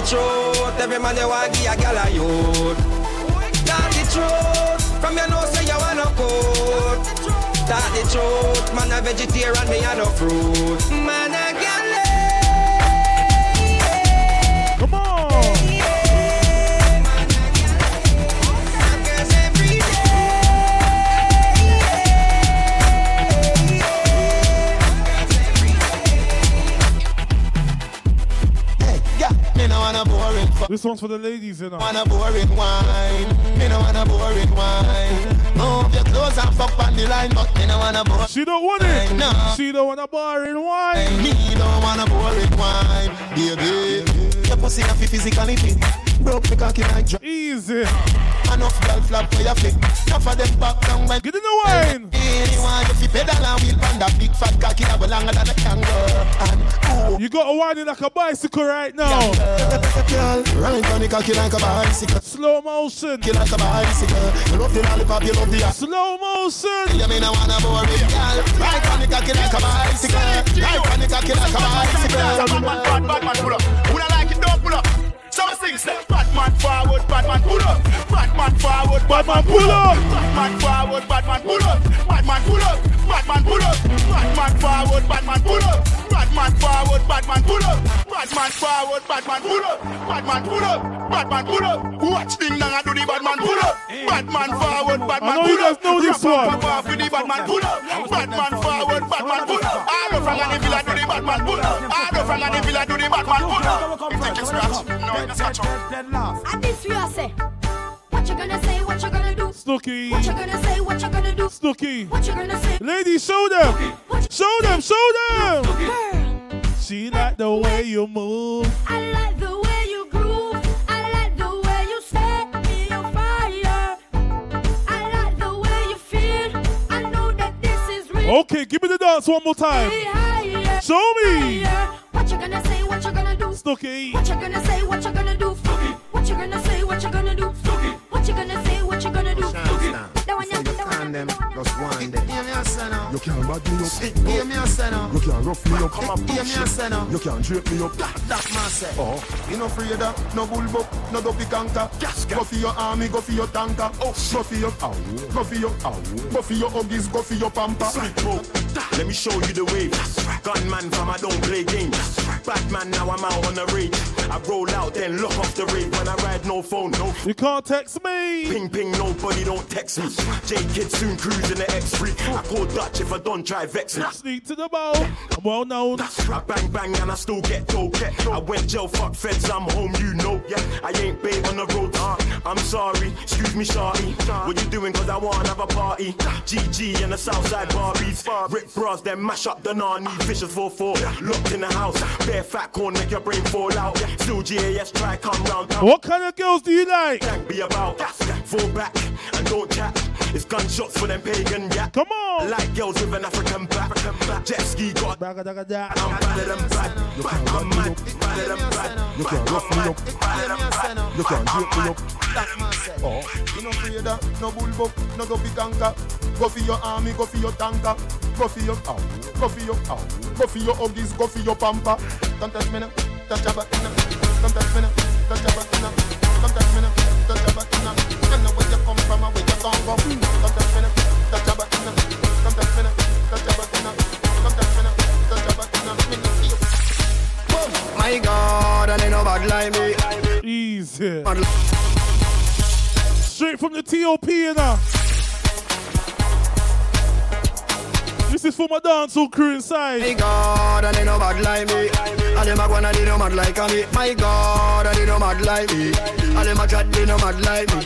the truth, every man you want give a gal a youth. Start the truth from your nose say you wanna code. Start the truth, man a vegetarian, me a no fruit. Man a gal. Eh. Come on. This one's for the ladies, you know. Wanna boring wine. Me no wanna boring wine. Move your clothes and fuck on the line, but me no wanna boring. She don't want it. No. She don't want a boring wine. Me don't wanna boring wine, baby. Your pussy have to physically fit. Broke me cocky like dr- Easy. Enough girl flap for your fit. Enough of them back down when Get in the wine. Anyone you fi pedal and wheel pan that big fat cocky that go longer than a kangaroo. And ooh, You got a wine like a bicycle right now. girl, ride on the cocky like a bicycle. Slow motion. Cocky like a bicycle. You love the lollipop, you love the. Slow motion. You mean I wanna boring girl? Ride on the cocky like a bicycle. Ride on the cocky like a bicycle. Bad man, bad, bad man, pull up. Who don't like it, don't pull up. Sing, say, bad man forward, bad man pull up. Bad man forward, bad man pull up. Bad man forward, bad man pull up. Bad man pull up. Bad man pull up. Bad man forward, bad man pull up. Bad man forward, bad man pull up. Bad man forward, bad man pull up. Bad man pull up. Bad man pull up. Watch ding dong and do the bad man pull up. Bad man forward, bad I know you guys know this one. rap, rap, with the bad man pull up. Bad man forward, bad man pull up. All over and the villa do the bad man pull up. All over and the villa do the bad man pull up. You think it's scratch? No, it's not scratch. And this you are say. What you gonna say? What you gonna do? Snooky. What you gonna say? What you gonna do? Snooky. What you gonna say? Ladies, show them. Show them. Show them. She like the way you move. I like the way you groove. I like the way you set me on fire. I like the way you feel. I know that this is real. Okay, give me the dance one more time. Higher, Show me. higher. What you gonna say? What you gonna do? Snooky. What you gonna say? What you gonna do? What you gonna say? Gonna say? What you gonna do? One, yeah, that one, yeah, that one. Just one day. Hear me a say now. You can't bad me up. Hear me a say. You can't rough me up. Hear me a say. You can't drape me up. That man say. Oh. You no of no bull buck, no dopey canker. Go for your army, go for your tanker. Oh, go for your go for your go for your huggies, go for your pamper. Let me show you the way. Gunman fam, I don't play games. Batman, now I'm out on the rage. I roll out, then lock off the rave. When I ride, no phone, no. You can't text me. Ping ping, nobody don't text me. J Kid soon cruising the X3. I call Dutch if I don't try vex me. Sneak to the bow. I'm well known. I bang bang and I still get told. I went jail, fuck feds, I'm home, you know. Yeah, I ain't babe on the road. Uh, I'm sorry, excuse me, shawty. What you doing? Cause I wanna have a party. GG and the Southside Barbies. Rip bras, then mash up the nani. Fishes 4-4, locked in the house. Bare fat corn, make your brain fall out. Still GAS, try come round. What kind of girls do you like? Can't be about. Fall back and don't chat. It's gunshots for them pagan, yeah. Come on. Like girls with an African back. Jet ski got. Bagga dagga da. I'm badder than bad. I'm mad. Badder than bad. You can't rough me up. You can't jerk me up. Oh, you no afraid of no bullbuck, no dopey tanker. Go for your army, go for your tanker. Go for your ow, go for your ow, go for your huggies, go for your pamper. Don't touch me now, touch your butt now. Don't touch me now, touch your butt now. Don't touch me now, touch your butt now. My God, and like me. Easy. Straight from the TOP, you know. This is for my dancehall crew inside. My God, and they no bad like me. And them a gonna they no mad like me. My God, and they no mad like me. And them a chat they no mad like me.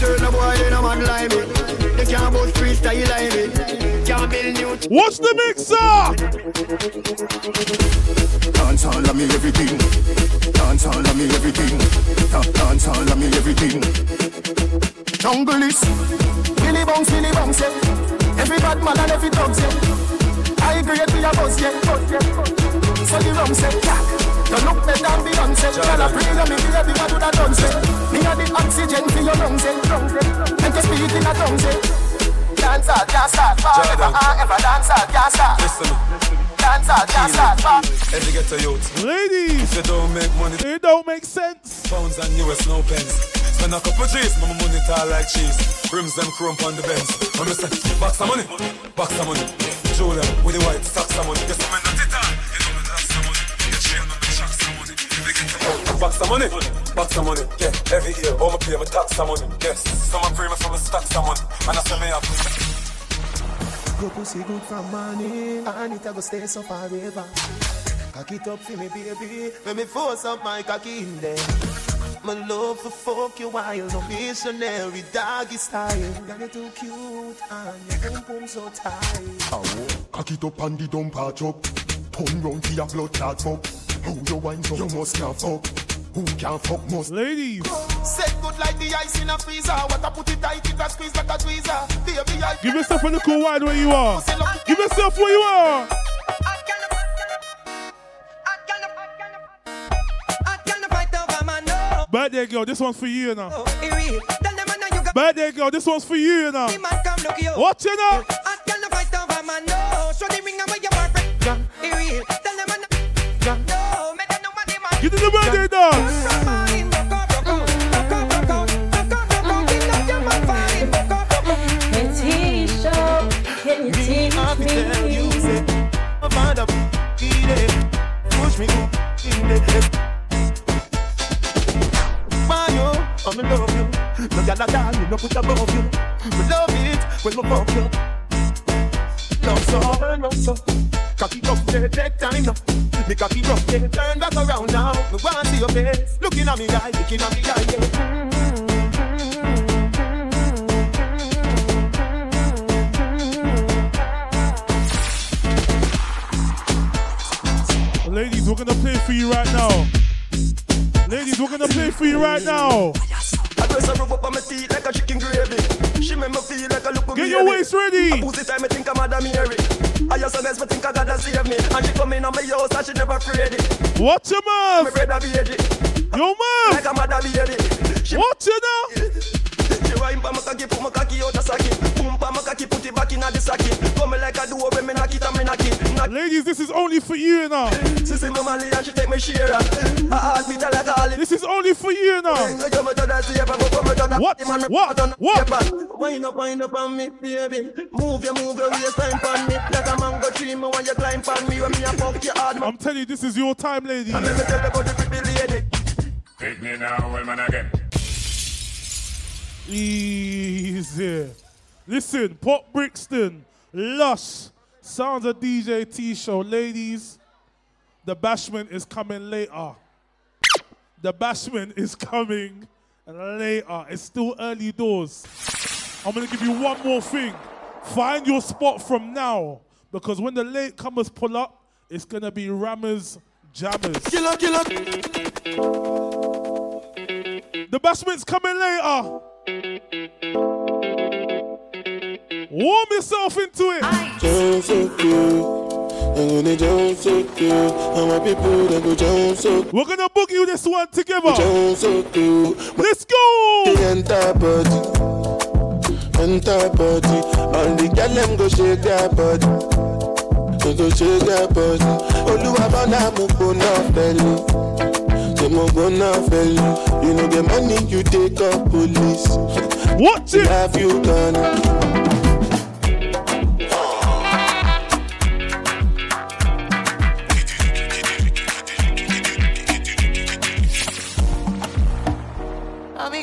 Turn a boy they no mad like me. They can't boast freestyle like me. Can't build new. Watch the mixer. Dance all of me everything. Dance all of me everything. Dance all of me everything. Jungle is Billy Bounce, Billy Bounce, yeah. Every bad man and every dog, yeah. I agree with your boss, yeah. So the rum say, yeah. Don't look better than Beyonce. Girl, I pray that me be ready, what would I done say? Me got the oxygen for your lungs, yeah. And to speak in a tongue, say. Dance all, can't start, forever, ever dance all, can't. Listen. Dance all, can't start, forever. Every get a youth. Ladies. If you don't make money, it don't make sense. Pounds and US, no pence. Spend a couple G's, my money tall like cheese. Rims them chrome on the Benz. I'm saying, box some money, box some money. Julia with the white stocks some money. Yes, I'm in the tita. You know me, that's some money. The chain on the shock some money. You get to box some money, box some money. Yeah, every year, all my pay, my tax some money. Yes, some of me from the stack some money. And I say me have. Your pussy good from morning, and it a go stay so forever. Cock it up for me, baby. Let me force up my cocky in there. My love for fuck you while no missionary doggy style. Got you too cute and your boom boom so tight. Ow, cock it up and the dump patch up. Turn round to your blood clot fuck. How you wine so you must can't fuck. Who can't fuck must. Ladies. Set good like the ice in a freezer. What I put it tight, it a squeeze like a tweezer. Baby, I Give yourself a little wide where you are. Give yourself where you are. Birthday girl, this one's for you, you know. Birthday girl, this one's for you, now. What's you know. Watch it now. Give them the birthday dance. A put you. Love it when fuck you. So, so. Cocky take time now. Me cocky turn back around now. Me want see your face, looking at me eye, looking at me eye, yeah. Ladies, we're gonna play for you right now. Ladies, we're gonna play for you right now. I dress rub up on my feet like a chicken gravy. She make me feel like a look Get your waist ready. I pussy time, I think I'm Madam Mary. I just a mess, but think I gotta save me. And she come in on my house and she never afraid it. Watch your mouth. My brother baby. Yo, mouth. Like a mother baby. She Watch it now. She wine pa cocky, put cocky out the socket. Boom pa cocky, put it back in the socket. Come like a duo when me knock it and me knock it. Knock Ladies, this is only for you now. She say and she take me share. I heart beat like a holly. This is only for you now. What? What? What? Wind up, wind up on me, baby. Move your, move your waistline on me. Like a mango tree, me when you climb on me. When me a fuck you hard, I'm telling you, this is your time, ladies. Let me tell you about the pretty lady. Pick me now, well, man, again. Easy. Listen, Pop Brixton, Lush, Sounds of DJ Teeshow. Ladies, the bashment is coming later. The bashment is coming later. It's still early doors. I'm going to give you one more thing. Find your spot from now because when the latecomers pull up, it's going to be Rammers Jammers. Killer, killer. The bashment's coming later. Warm yourself into it. Jump so cute. I'm gonna jump so. And my people they go jump so We're gonna boogie this one together. Jump so cute. Let's go. The entire body. Entire body. All the girl them go shake their body. They go shake their body. Bana mo gbona fẹlu. Say mo gbona fẹlu. You know the money you take up police. It. Have you done it?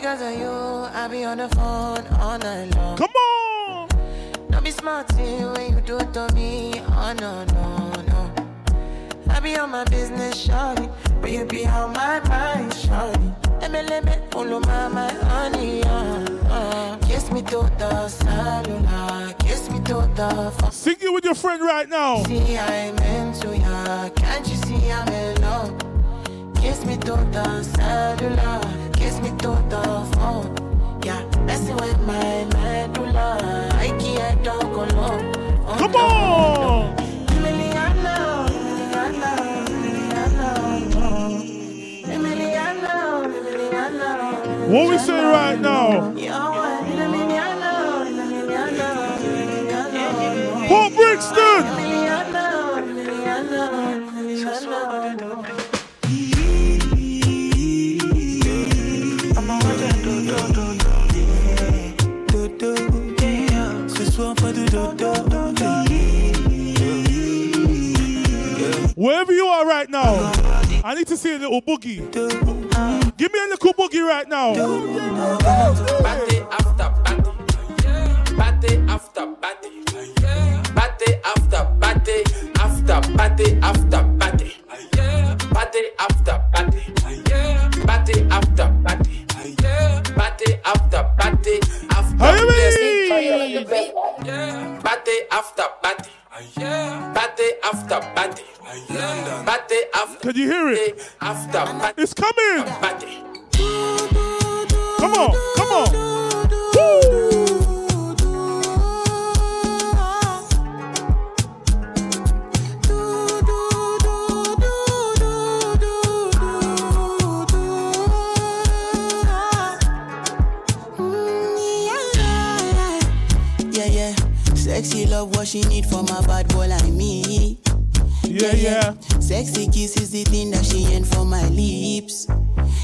Because of you, I be on the phone all night long. Come on! Don't be smart when you do it to me. Oh no, no, no. I be on my business, shawty. But you be on my mind, shawty. Let me, let me, follow my, my honey, uh, uh. Kiss me to the cellular, kiss me to the phone. Sing it with your friend right now. See, I'm into ya. Can't you see I'm in love? Me to the cellular, kiss me to the phone. Yeah, messing with my medulla. I can't talk alone. Oh, Come no. on! Emiliano, Emiliano, Emiliano, Emiliano, Emiliano. What we say right now? Pop Brixton! Are right now, I need to see a little boogie. Give me a little boogie right now. Party after party. Party after party. Party after party. After party after party. Party after party. Party after party. Party after party. After Hey! Party after party. Party after party. Party after Can you hear it? After party. It's coming! Party. Come on, come on. Yeah, yeah. Sexy love, what she need from a bad boy like me. Yeah, yeah. Sexy kiss is the thing that she ain't for my lips.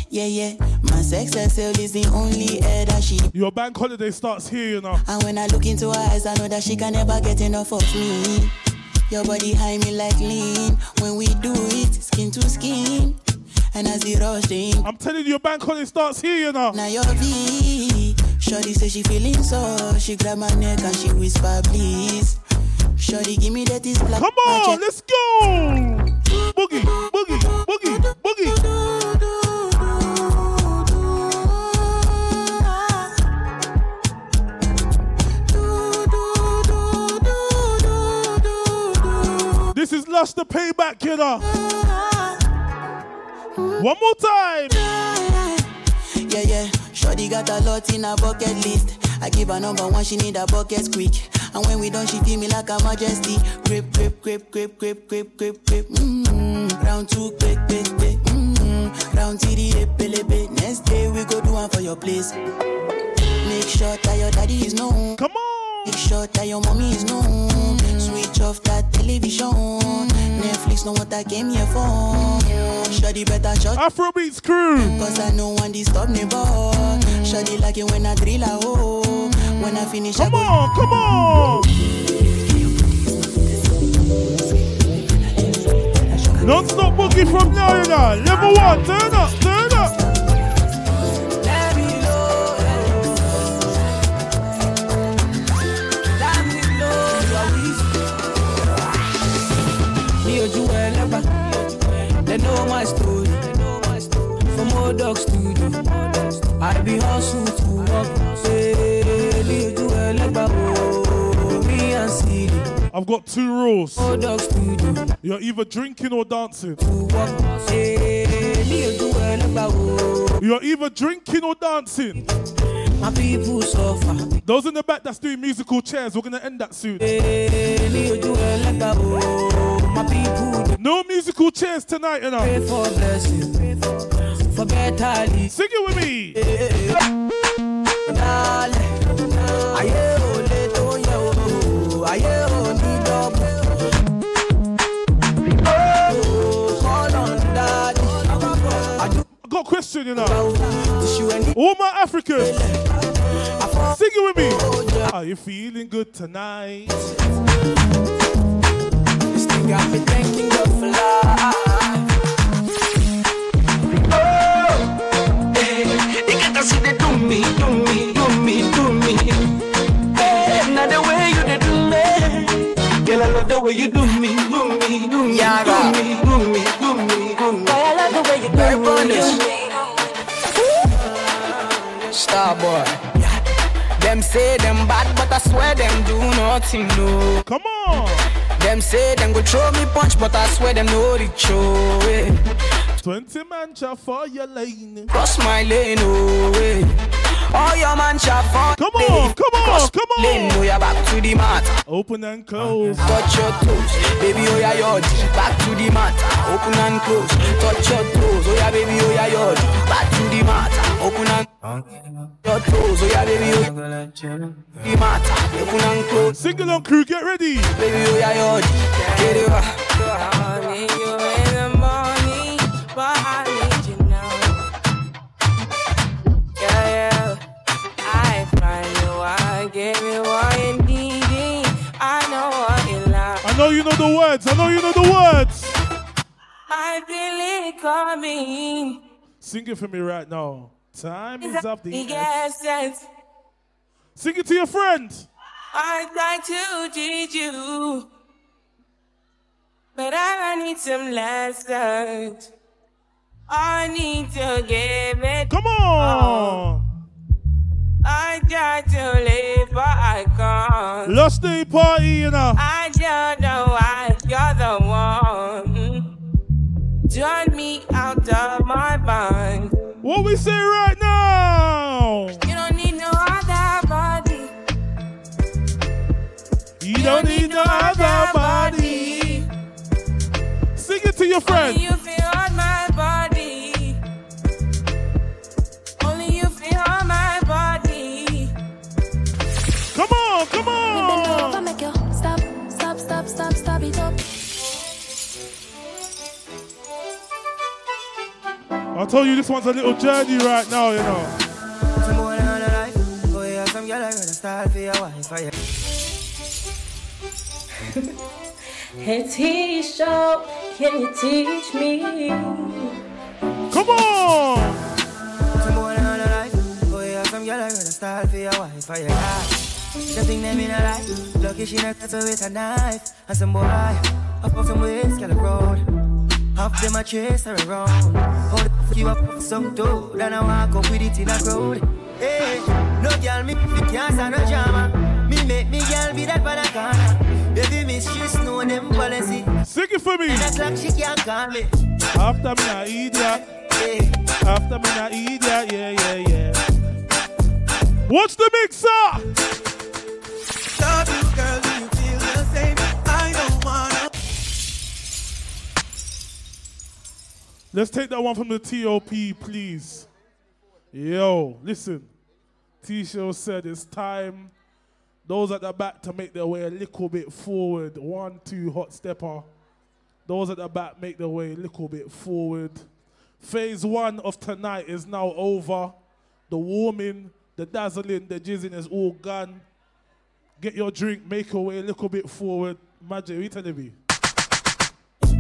Yeah, yeah. My sex herself is the only air that she. Your bank holiday starts here, you know. And when I look into her eyes, I know that she can never get enough of me. Your body high me like lean. When we do it, skin to skin. And as the rush in, I'm telling you, your bank holiday starts here, you know. now your V. Shorty say she feeling so. She grab my neck and she whisper, please. Shorty, give me that this black Come on, let's go! Boogie, boogie, boogie, boogie. This is Lush the Payback Killer. One more time. Yeah, yeah. Shorty got a lot in her bucket list. I give her number one, she need a bucket quick. And when we done, she feel me like a majesty. Grip, grip, grip, grip, grip, grip, grip, grip. Mm-hmm. Round two, quick, quick, quick. Mm-hmm. Round three, epelebe. Next day we go do one for your place. Make sure that your daddy is known. Come on. Make sure that your mommy is known. Switch off that television. Netflix know what I came here for. Shorty better shut Afrobeats crew. Cause I know one disturb me boy. Shorty like it when I drill a hole. When I finish, Come on, come on. Non-stop boogie from now, you know. Level one, turn up, turn up. I be hustle to work. Me ojú ẹlẹ́gbà, oh, and Siri. I've got two rules. You're either drinking or dancing. oh. You're either drinking or dancing. Those in the back that's doing musical chairs, we're gonna end that soon. No musical chairs tonight, you know. For better lead. Sing it with me. Dale, ayé ò lè tó yẹ o, ayé ò ní dọ́gbọ́n. Oh, call on daddy. I do got a question, you know. All my Africans, sing it with me. Are you feeling good tonight? This thing got me for life. You see they do me, do me, do me, do me. Hey, now the way you they do me. Girl, I love the way you do me, do me, do me, Yeah, do me, do me, do me, do me. I love the way you do me, do me. Star boy. Them say them bad, but I swear them do nothing, no. Come on. Them say them go throw me punch, but I swear them know the show. Eh. 20 man chat for your lane. Cross my lane, oh way. All your man shot for Come on, come on, Cross come on. Lane, oh yeah, back to the mat. Open and close. Touch your toes, baby, oh yeah, yod. Back to the mat. Open and close. Touch your toes, oh yeah, baby, oh yeah, yod. Back to the mat. Open and your toes, oh yeah, baby, oh yeah. The mat. Open and close. Sing along, crew, get ready. Baby, oh yeah, yod. Get it but I need you now. Yeah, yeah. I find you, I give you what you need. I know what you like. I know you know the words. I know you know the words. I feel it coming. Sing it for me right now. Time is up the yes. Sing it to your friend. I try to teach you, but I need some lessons. I need to give it. Come on. Oh. I try to live, but I can't. Last day party, you know. I don't know why you're the one. Turn me out of my mind. What we say right now? You don't need no other body. You don't need no other body. Sing it to your friend. Stop, stop, stop, stop it up. I told you this one's a little journey right now, you know. Some boy on the life. Oh yeah, some girl I gonna start for your wife. Oh, yeah. Hey Tisha, can you teach me? Come on. Some boy on the life. Oh yeah, some girl I gonna start for your wife. Oh yeah. The them in a life. Lucky she not cut her with a knife. And some boy, up off ways, girl road. Half them a chase her around. How the you up some I walk up with it in a crowd. Hey, no girl me can't stand no drama. Me make me girl be that. Baby mistress know them policy. Sing it for me. And that's like she can't call me. After me na idiot. After me na idiot. Yeah, yeah, yeah. What's the mixer? Let's take that one from the TOP, please. Yo, listen. Teeshow said it's time. Those at the back to make their way a little bit forward. One, two, hot stepper. Those at the back make their way a little bit forward. Phase one of tonight is now over. The warming, the dazzling, the jizzing is all gone. Get your drink, make your way a little bit forward. Magic, what you telling me?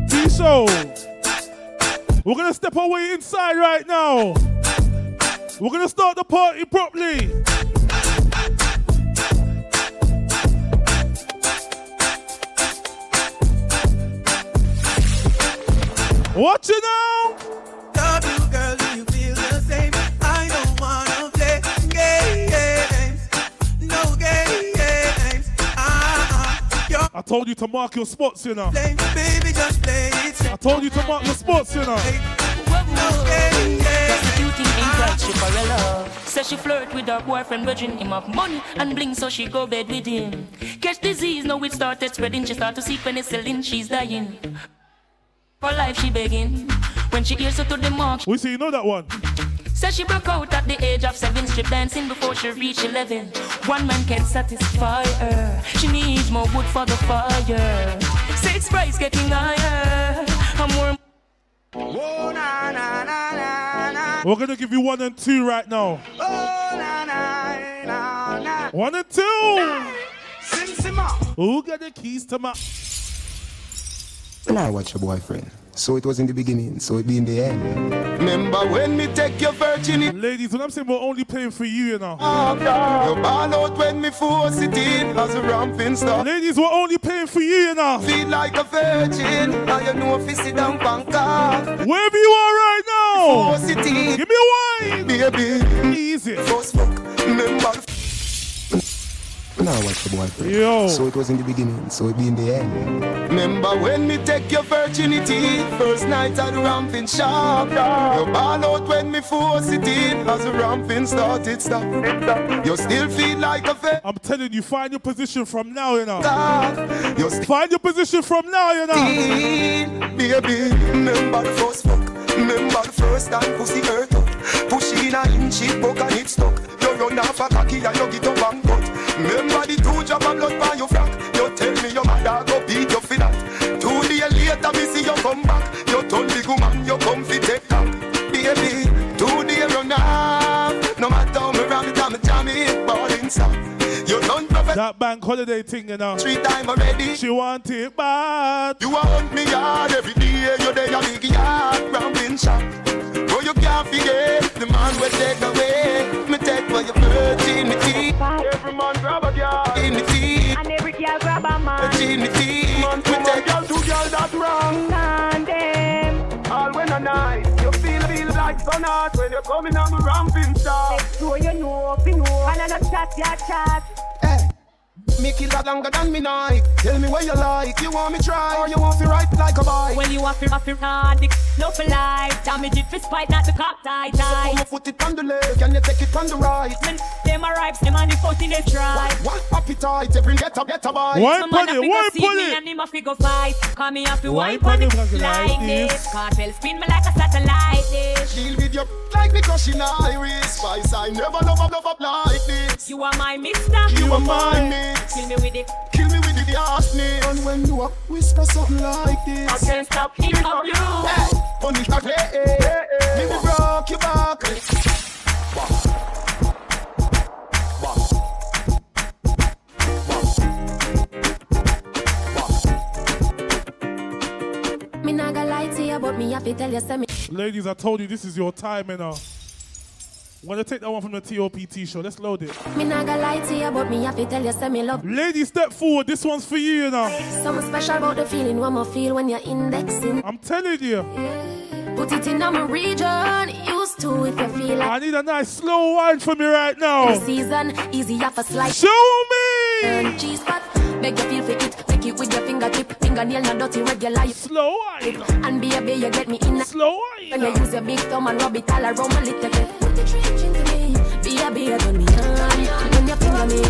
Teeshow. We're gonna step our way inside right now. We're gonna start the party properly. Watch it now. Told you to mark your spots, you know. playing, baby. Just play it. I told you to mark your spots, you know. No games. Prostituting ain't right, Chiparella. Says she flirt with her boyfriend, virgin him of money and bling, so she go bed with him. Catch disease, now it started spreading. She start to seek penicillin, she's dying. For life she begging. When she hears her to the mark, we see you know that one. Says she broke out at the age of seven, strip dancing before she reached eleven. One man can't satisfy her. She needs more wood for the fire. Six price getting higher. I'm more. Oh, na, na, na, na, na. We're gonna give you one and two right now. Oh, na, na, na, na. One and two. Sim, simma. Who got the keys to my? Now I watch your boyfriend. So it was in the beginning, so it be in the end. Remember when me take your virginity? Ladies, when I'm saying we're only playing for you, you know. Oh, you ball out when me force it in as a ramping star. Ladies, we're only playing for you, you know. Feel like a virgin, now you know if you sit down Bangkok. Wherever you are right now. Force it in. Give me a wine. Baby. Easy. First fuck, remember. And I watch your boyfriend. Yo. So it was in the beginning, so it be in the end. Remember when me take your virginity First night at the ramping shop You ball out when me force it in As the ramping started stop You still feel like a fa- I'm telling you, find your position from now, you know. You st- Find your position from now, you know. Baby, remember the first fuck Remember the first time pussy hurt up Push in a inch, it poke and it stuck You run off a cocky and you get up and cut Remember the two drop of blood by your frack You tell me your mother go beat you for that. Two days later me see you come back. You told the woman you come fi take that Baby, two days run off. No matter how me ram it, I'm jam it Ball inside You done perfect That bank holiday thing, you know. Three time already. She want it bad. You want me yard every day. You there a big yard Rambling shop you can't forget. The man will take away. Me take for your virginity Every man grab a girl. In the teeth. And every girl grab a man. Virginity Man me take girl to girl that wrong. And them. All when a night You feel feel like sun hot When you're coming on the ramping shop So you know, you know. And I not chat, ya chat. Hey, Make it last longer than me night. Tell me where you like. You want me try or you want me right like a boy? When you want to off your hard, dick, no for life. Damage it for spite, not the cop tight, So come put it on the leg and you take it on the right. Men, them are ripes, them on the foot in the try. What appetite? Every get up, get a bite. Some man a fi go see me and him a fi go fight. Come me a fi Wine wine pon pon it it like like this. this. Cartel spin me like a satellite dish. Deal with your like me cause she iris. Spice, I never love up, love up like this. You are my mister. You are my mix. Kill me with it. Kill me with the arsonist. And when you a whisper something like this, I can't stop it of you. Hey, punish that way. Hey, hey, hey. Me broke your back. Me not gonna lie to you, but me have to tell you something. Ladies, I told you this is your time, you know. Want to take that one from the TOPT show? Let's load it. Me not gonna lie to you, but me have to tell you. Love Ladies, step forward. This one's for you, you know. something special about the feeling one more feel when you're indexing. I'm telling you. Put it in my region. Used to if you feel like I need a nice slow wine for me right now. the season easy off a slice. Show me. Cheese spot. Beg you feel for it. Take it with your fingertip. Fingernail not dirty regular. Slow wine. And baby, you get me in. Slow wine. When you use your big thumb and rub it all around my little bit. Put the drink into me. Baby, you turn me on. When you finger me.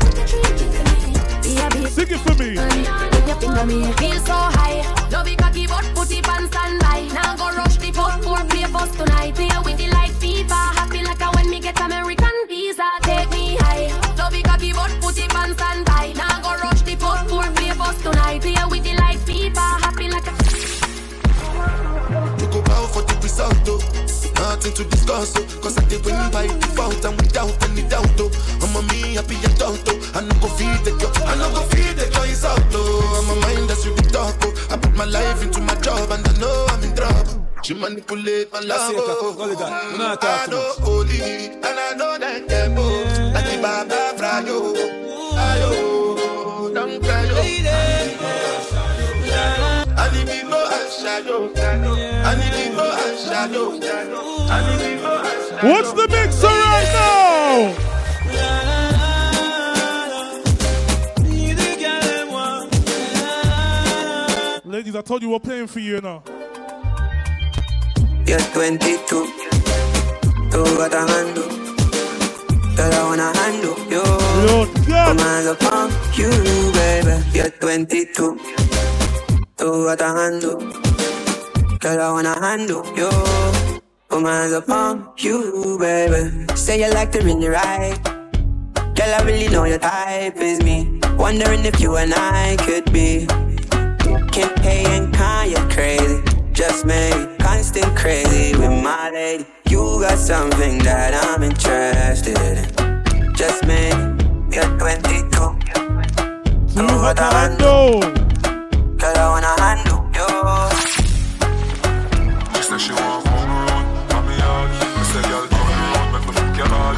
Put the drink into me. Baby, Sing it for me. when you finger me. Feel so high. Love it cocky, but put it on standby. Now go rush the foot for play bus tonight. Play with the light FIFA. Happy like a when me get American visa. Take me high. Love it cocky, but put it on standby. The. Nothing to discuss, oh. Cause I did win by default and without any doubt, oh. I'm a me happy adult, oh. I no go feed the girl, I no go feed the girl, it's out, oh. I'm a mind that's you talk, oh. I put my life into my job and I know I'm in trouble. She manipulate my love, oh. I know holy, and I know that tempo. Oh. Like the Baba Frayo, oh. ayo, don't cry, oh. I need and shadow, oh. I need to What's the mixer right now? Ladies, I told you we're playing for you now. You're 22, tú got a handle. Girl, I wanna handle you. Lord God. Come hands upon you, baby. You're 22. Do what I handle. Girl, I wanna handle you. Put my hands upon you, baby. Say you like to ring the right. Girl, I really know your type is me. Wondering if you and I could be. Kim K and Kanye crazy. Just maybe constant crazy with my lady. You got something that I'm interested in. Just maybe you're 22. Do what I handle. Girl, I wanna handle you. She said she want come round, on me yard. Me say, girl, come round, make me fuck your hard.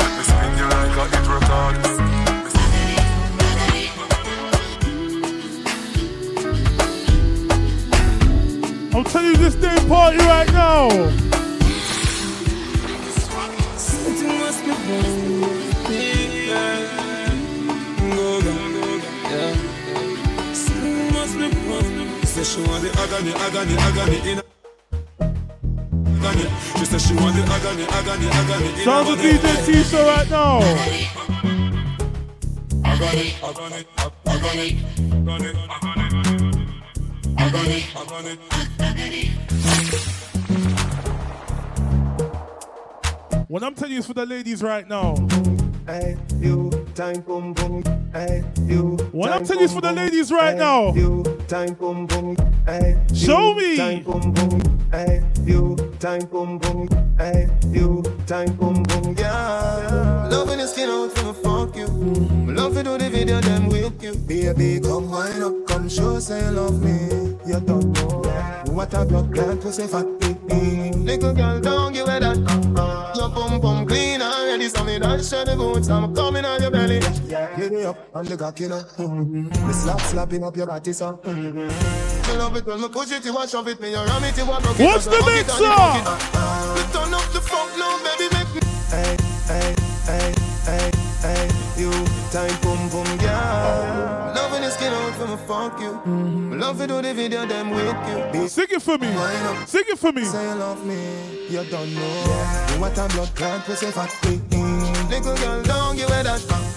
Let me spin you like a hit record. I'm telling you this day party right now. Something must be wrong with me, yeah. Go, go, go, yeah. Something must be wrong. Say she want the agony, agony, agony in agony. She said she want the agony, agony, agony Sounds of DJ Teeshow right now. Agony, agony, agony, agony, agony, agony, agony. What I'm telling you is for the ladies right now. Hey, you time boom boom. Hey, you. What I'm telling you is for the ladies right now. You time boom boom. Hey, Show me. Time boom boom. Hey, you time boom boom. Hey, you time boom boom. Yeah. Loving the skin out from fuck you. Love to do the video then with you. Baby, come wind up, come show say you love me. You don't know what a blood clot pussy fat baby. Little girl, don't give it that. Your bum bum clean already, so me don't show the boots. I'm coming on your belly. yeah Get me up on the cock, you know. Mm-hmm. Me slap slapping up your body, so. Mm-hmm. Me love it when me push it, you want shove it, me you ram it, you want broke it. What's the fuck mix, on the sir? fuck it. Turn up the funk now, baby, make me. Hey, hey, hey, hey, hey, you time boom boom, yeah. Loving the skin out from a fuck you. Me love to do the video, them with you. Sing it for me. Sing it for me. Say you love me, you don't know what a blood clot pussy fat baby. Little girl, don't give it that.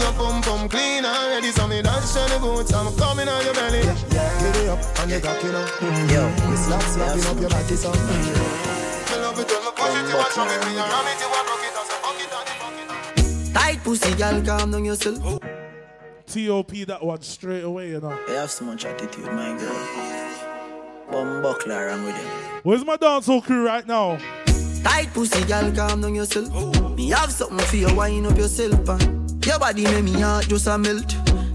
Your pum pum clean already, so me don't the boots. I'm coming on your belly. Get it up on the cock, you know. Mm-hmm. Yo, me slap slapping up your body, so. Mm-hmm. Me love it when me push it, you want it, me you ram it, you want broke it, so fuck it fuck it. Tight pussy, girl, calm down yourself. Oh. TOP that one straight away, you know. You have so much attitude, my girl. Bum buckler wrong with you. Where's my dancehall crew right now? Tight pussy, girl, calm down yourself. Oh. Me have something for you, wind up yourself. And your body make me heart just a melt.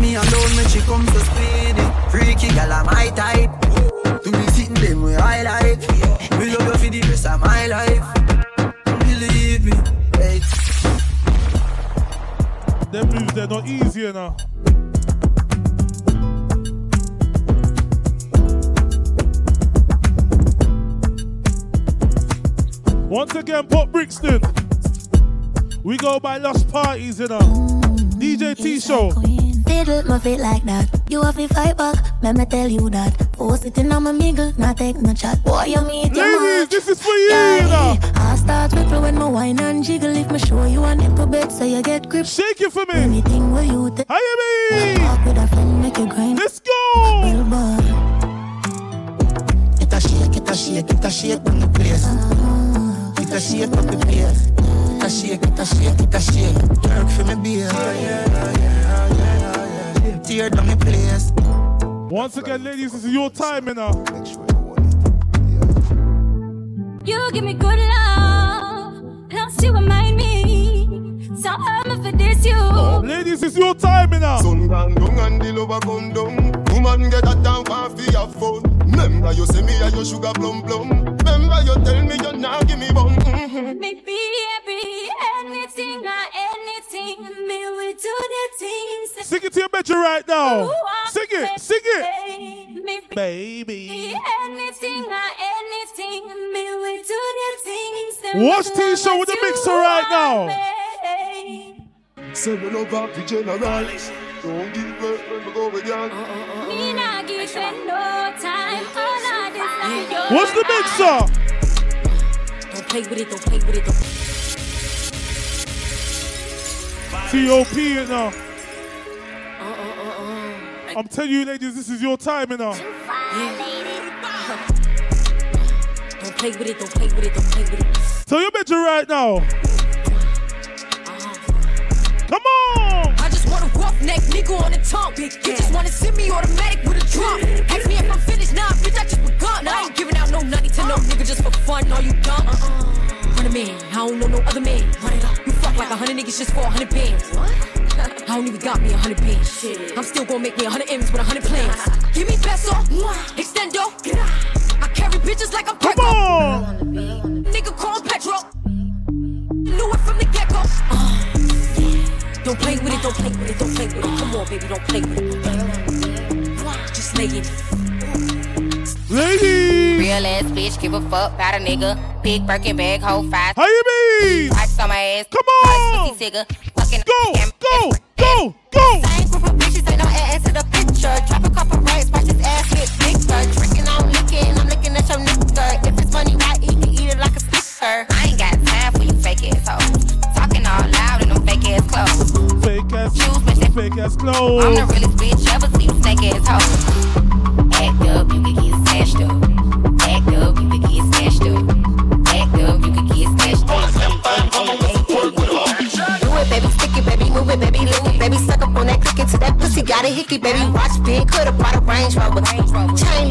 Me alone when she comes so speedy. Freaky girl, I'm my type. To be sitting them where I like. Me love you for the rest of my life. Believe me, hey. Them moves, they're not easy, you know. Once again, Pop Brixton. We go by Lost Parties, you know. DJ Teeshow. Oh, Fiddle my feet like that. You have to fight back. Let me tell you that. Force it in on my mingle, not take no chat. Boy, you meet your Ladies, this is for you, you know. I start with when my wine and jiggle. If me show you a nipple bed, so you get grip. Shake it for me. Anything where you take. How you mean? Walk with a friend, make you grind. Let's go. Well, boy. It a shake, it a shake, it a shake on the place. Uh-huh. It a shake up the place. It a shake, it a shake, it a shake. Jerk for me beer. Tear down the place. Once again, ladies, this is your time, you know. You give me good love, plus you remind me So I'm for this you. Ladies, it's your time now. Sun gone down and the lover come down. Woman get that down for fi have fun. Remember you say me and your sugar plum plum. Remember you tell me you now give me bum. Mm-hmm. Me baby, anything or anything, me we do the things. Sing it to your bedroom right now. Ooh, Sing it, sing it. Me Baby. anything or anything, me we do the things. that Watch make T show with the mixer right now. me. Say me love her the general. Don't give up when we go with ya. Me nah give them no time. All of this time, yo. What's the mixer? Don't play with it, don't play with it, don't T.O.P. you know. Uh, I'm telling you, ladies, this is your time, you know. Don't play with it, don't play with it, don't play with it. Tell your bedroom right now. Come on! I just want a roughneck nigga on the tongue. You just wanna send me automatic with a drum. Ask me if I'm finished, nah, bitch, I just begun. I ain't giving out no nutty to no uh-uh. nigga just for fun. Are you dumb? Uh-uh. A man, I don't know no other man. Run it up. You fuck like a hundred niggas just for a hundred bands. I don't even got me a hundred bands. I'm still gonna make me a hundred M's with a hundred plans. Give me peso, extendo. I carry bitches like I'm Come on! Nigga call Petro. Knew it from the get go. Don't play with it, don't play with it, don't play with it. Come on, baby, don't play with it. Just lay it. Ladies! Real ass bitch, give a fuck about a nigga. Big Birkin bag, hold five. How you mean? Pipes on my ass. Come on! Pussy tigger. Fucking go, go, go, go. Same group of bitches, ain't no ass to the picture. Drop a couple rights, watch his ass get bigger. Drinking, I'm licking, I'm looking at your nigga. If it's money, why eat it? Eat it like a sticker. I ain't got time for you fake ass hoes. Talking all loud in them fake ass clothes. Fake ass, shoes, but fake ass clothes. I'm the realest bitch ever see you snake ass hoe. Act up, you can get smashed up. Act up, you can get smashed up. Act up, you can get smashed up. Do it, baby, stick it, baby, move it, baby, lick it, baby, suck up on that click it to that pussy, got a hickey, baby, watch big, coulda brought a Range Rover. Chain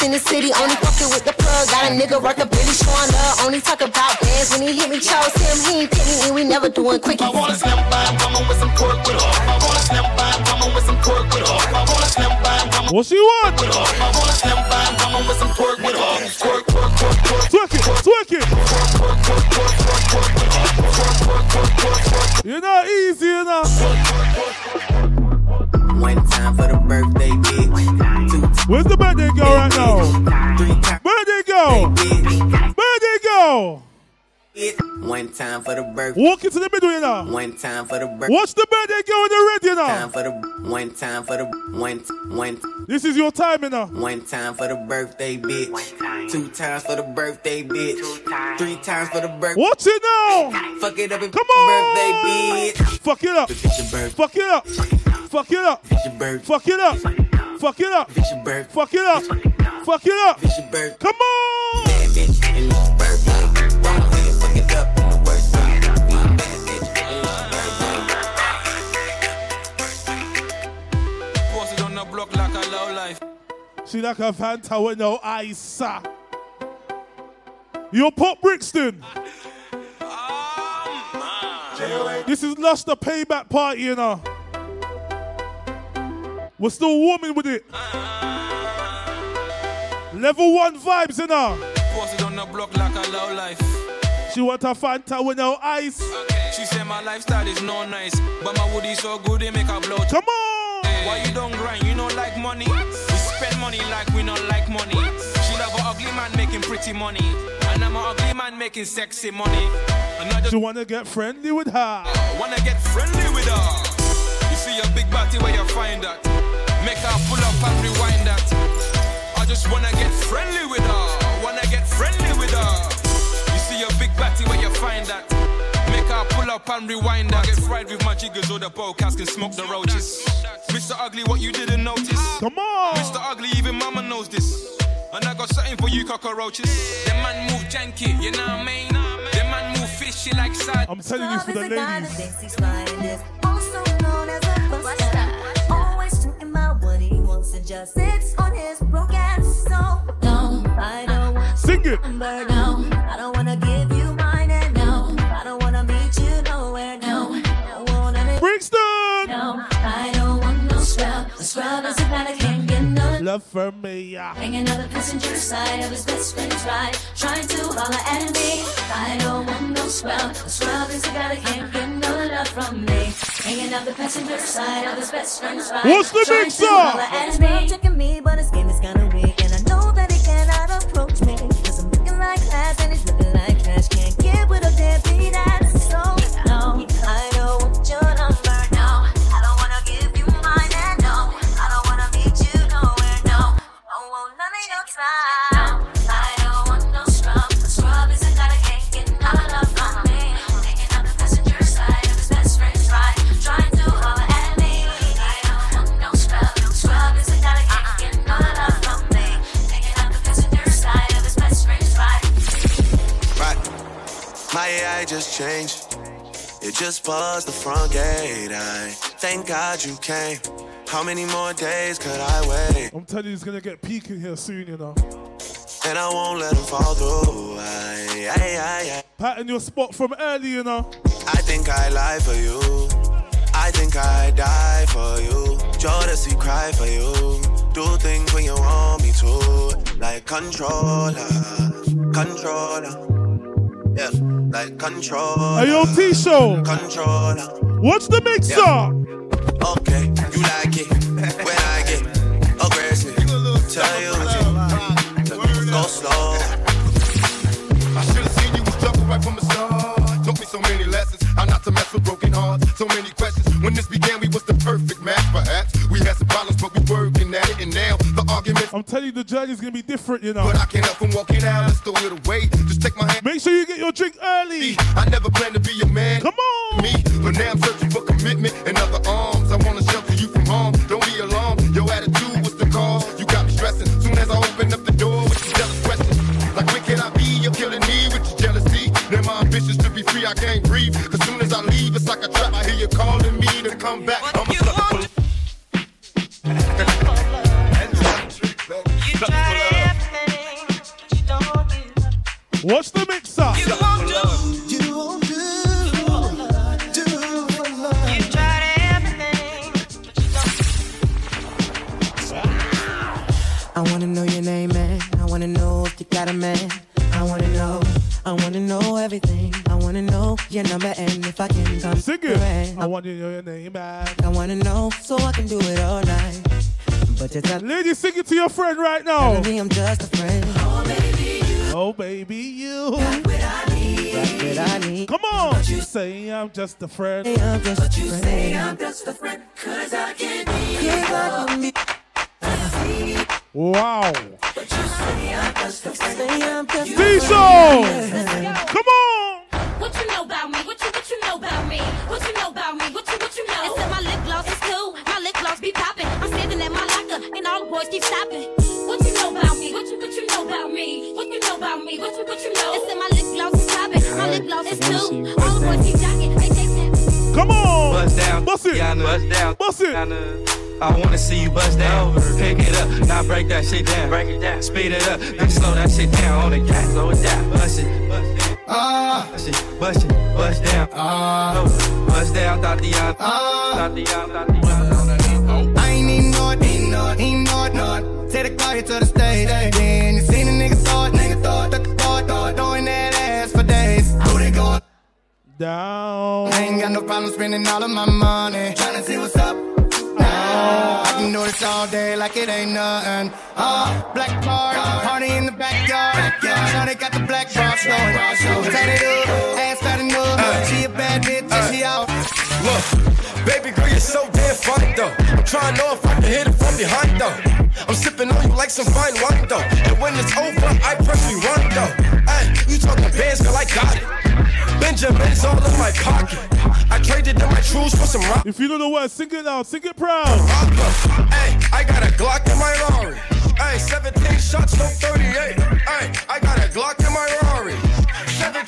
on in the city. Only fucking with the plug. Got a nigga worth a billy showing love. Only talk about bands when he hit me. Chose him, he ain't pick me, and we never doing quickies. I wanna slim by a woman with some pork with her. I wanna slim by a woman with some pork with her. I wanna slim by a woman What she want? I wanna slim by a woman with some pork with her. Twerk, twerk, twerk, twerk. Twerk it, twerk it. You're not easy, you Where's the birthday girl right now? Birthday girl! Birthday girl! One time for the birthday. Walk into the middle, you know. One time for the birthday. Watch the birthday girl in the red, you know. Time for the one time for the one one. This is your time, you know. One time for the birthday bitch. Two times for the birthday bitch. Three times for the birthday. Watch it now. Fuck it up and Come on. birthday bitch. Fuck it up. Fuck it up. Fuck it up. Fuck it up. Fuck it up. Fuck it up. Fuck it up. Fuck it up. Come on. Posted on the block like a low life. She like a Fanta with no ice. ah. Yo, Pop Brixton. This is Lush the payback party, you know. We're still warming with it. Level one vibes, you know. Posted on the block like a low life. She want a Fanta with no ice. She said my lifestyle is no nice, but my woody so good they make her blow. Come on! Why you don't grind? You don't like money. We spend money like we don't like money. She love an ugly man making pretty money, and I'm an ugly man making sexy money. And I just She wanna get friendly with her. wanna get friendly with her. You see a big body where you find that. Make her pull up and rewind that. I just wanna get friendly with her. Wanna get friendly with her. You see a big body where you find that. Make her pull up and rewind that. Get fried with my jiggers or the bowcats can smoke the roaches. Mr. Ugly, what you didn't notice. Come on. Mr. Ugly, even mama knows this. And I got something for you cockroaches. The man move janky, you know what I mean? The man move fishy like side. I'm telling you for the ladies. Also known as a buster. just sits on his broken soul. No, I don't want Sing it. number, no. I don't wanna give you mine, and no, I don't wanna meet you nowhere, no. I want any- Brixton. No, I don't no scrub. A scrub is a guy that can't get no Love for me, yeah. Hanging on the passenger side of his best friend's ride, trying to holler at me. I don't want no scrub. A scrub is a guy that can't get no love from me. Hanging on the passenger side of his best friend's ride, What's the trying mix to up? holler at me. checking me, but his game is kinda weak, and I know that he cannot approach me. Cause I'm looking like class and he's looking like trash. Can't just changed. It just buzzed the front gate. I thank God you came. How many more days could I wait? I'm telling you, it's gonna get peak in here soon, you know. And I won't let him fall through. I, I, I, I, your spot from early, you know. I think I lie for you. I think I die for you. Jodeci cry for you. Do things when you want me to. Like controller, controller. Yeah, like controller. Hey, yo, Teeshow. Controller. What's the mix up? Okay, you like when I get aggressive. Tell you to go slow. I should have seen you was trouble right from the start. Taught me so many lessons. How not to mess with broken hearts. So many questions. When this began, we was the perfect match. Perhaps we had some problems, but we working at it. And now the arguments. I'm telling you, the journey's gonna be different, you know. But I can't help from walking out. Let's throw it away. Just take my hand. Make sure you get your drink early. I never planned to be your man. Come on. Me, but now I'm searching for commitment and other arms. I wanna shelter I can't breathe. Cause soon as I leave, it's like a trap. I hear you calling me to come back. I'm a sucker for What's the mix up? Your number and if I can come Sing it. I want you to know your name, man. I wanna know so I can do it all night. But you tell Ladies, sing it to your friend right now. telling me I'm just a friend. Oh, baby, oh, you. Got what I need. Come on. You say I'm just a friend. Say I'm just a friend. Say I'm just a friend, cause I can be. Cause I can be. Wow. Say I'm just a friend. Say I'm just a Diesel. Come on. What you know about me? What you what you know about me? What you know about me? What you what you know? It's that my lip gloss is cool. My lip gloss be popping. I'm standing at my locker and all the boys keep stopping. What you know about me? What you what you know about me? What you know about me? What you what you know? It's that my lip gloss is popping. My lip gloss is cool. All the boys keep jocking. They take that. Come on. Bust down, Bust it. Bust down, Bust it. I wanna see you bust down. Pick it up, now break that shit down. Break it down, speed it up, then slow that shit down on the gas. Slow it down, bust it, bust it. Ah, bust it, bust it, bust down. Ah, bust down, Tatiana. Ah. Tatiana, Tatiana. I ain't need no, need no, ain't no, no. Take the car here to the stage. Then you seen a nigga thought, nigga thought, thought, thought, thought, throwing that ass for days. Who they going? Down. I ain't got no problem spending all of my money. Tryna see what's up. Now, I can do this all day like it ain't nothing. Uh, black car, party in the backyard. Now they got the black bar showing. Turn it up, ass fat enough. She a bad bitch, and she out. Look, baby girl, you're so damn fine though. I'm trying to know if I can hit it from behind though. I'm sipping on you like some fine wine though. And when it's over, I press run though. Hey, you talking bands, girl, I got it. Benjamin's all in my pocket. I traded in my truths for some rock. If you know the word, sing it out. Sing it proud. Hey, I got a Glock in my Rari. Hey, 17 shots, no 38. Hey, I got a Glock in my Rari.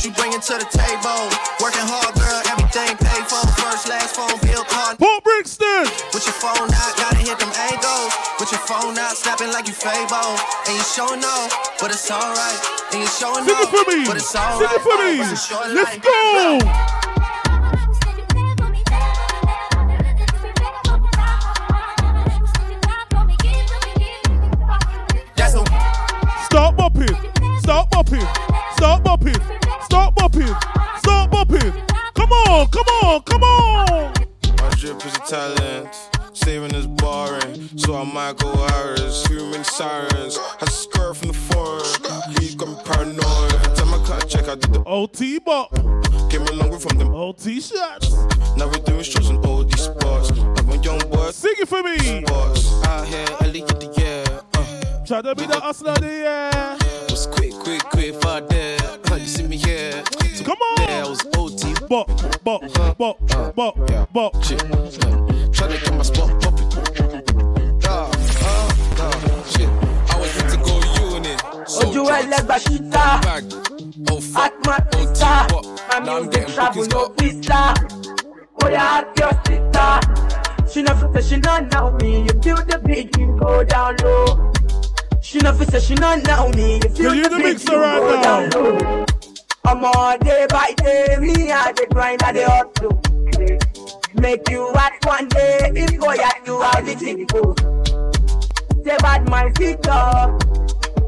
what you bringing to the table. Working hard, girl, everything paid for. First, last phone bill, card. Pop Brixton. With your phone out, gotta hit them angles. With your phone out, snapping like you Fabo. And you showing off, but it's alright. And you showing Sing it off, for me. but it's Sing alright. it for me. It's a Let's life. go. That's a Start bopping. Start bopping. Start bopping. Start bopping. Come on, come on, come on. My drip is a talent. Saving is boring, so I'm Michael Harris. Human sirens, I skirt from the foreign. Got me paranoid. Every time I cut check, I did the OT bop. Came a long way from them OT shots. Now we're doing shows in OD spots. Like my young boys. Sing it for me. Out here, in the year. Uh, Try to be the hustler of the year. was quick, quick, quick, far there. Uh, you see me here. Come on. Yeah, I was OT. Bop, bop, bop, bop, bop. Shit. Trying to get my spot popping. Ah, ah, ah, shit. I was meant to go uni. Ojú ẹlẹ́gbà ṣíta, Bag. Oh, fuck. Atma ṣíta, Now I'm Mami getting travel bookings no up. visa. Oya ask your sister. She no fit say she no know me. You feel the beat, you go down low. She fit say she no know me. You feel Can you the mixer right now? I'm all day by day, me I the grind I the hustle. Make you watch one day, if go ya you how the thing go. Say bad my feet up,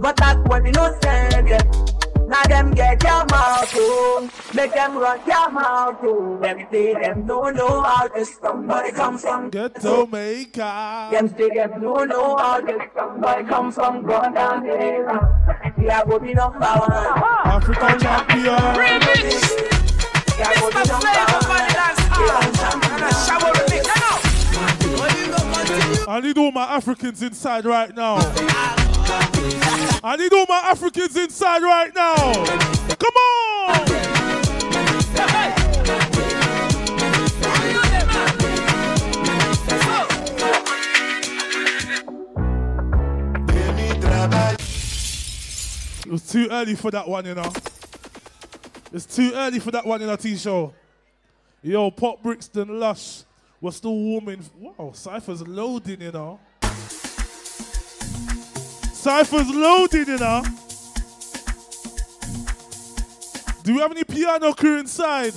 but that's you know send yeah. Now them get their mouth oh, make them run their mouth oh. Them say them don't know how this somebody come from Ghetto maker. Them say them don't know how this somebody come from Gone down there. We are going to be number one. African champion. We are going to be number one. I need all my Africans inside right now. I need all my Africans inside right now. Come on. It was too early for that one, you know. It's too early for that one in a Teeshow. Yo, Pop Brixton Lush. We're still warming. Wow, Cypher's loading, you know. Cypher's loading, you know. Do we have any piano crew inside?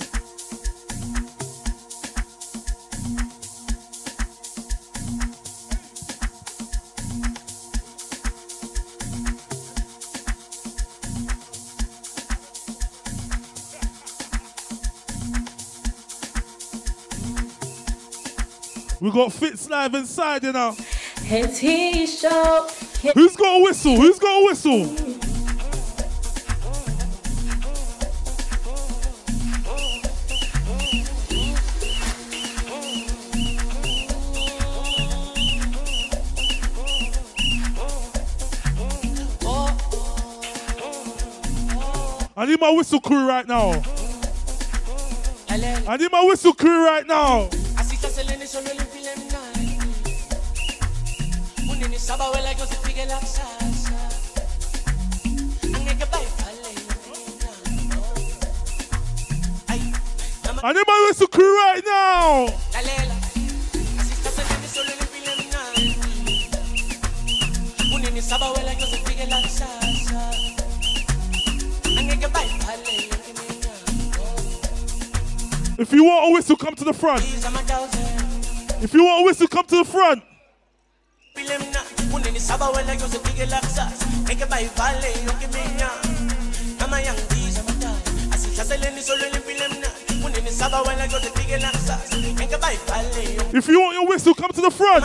We got Fitz live inside, you know. Hey, Teeshow. Who's got a whistle? Who's got a whistle? I need my whistle crew right now. I need my whistle crew right now. Así se need my whistle crew right now. If you want a whistle, come to the front. If you want a whistle, come to the front. Unini sabawela yo se pige la salsa Angeke bayifale yo que minya Nama yang diza matai Así se selene solo el implementai Unini sabawela yo se pige la salsa Angeke bayifale yo If you want your whistle, come to the front.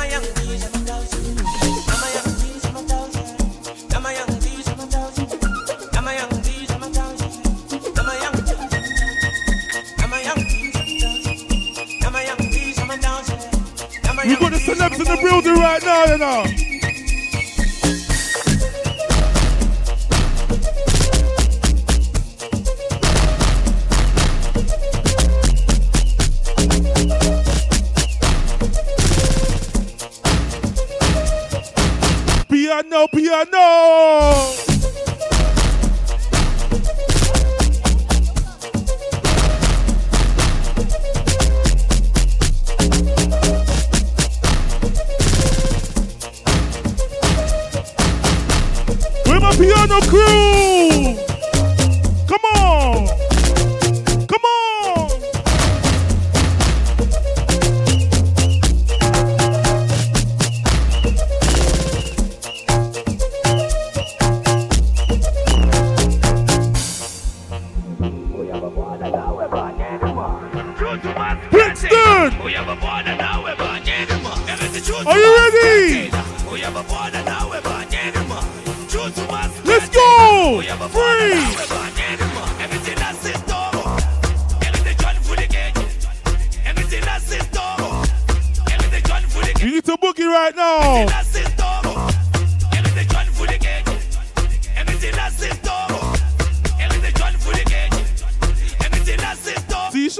We got the celebs in the building right now, you know.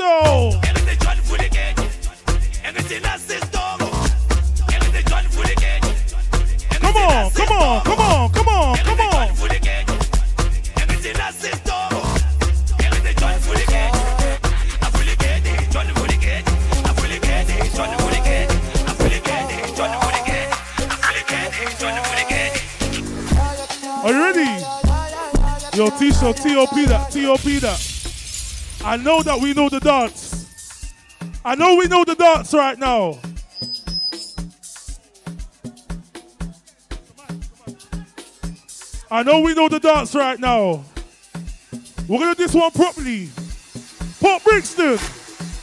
Teeshow! Come on, come on, come on, come on, come on. Are you ready? Yo, Teeshow, T.O.P. that, T.O.P. that. I know that we know the dance. I know we know the dance right now. I know we know the dance right now. We're gonna do this one properly. Pop Brixton,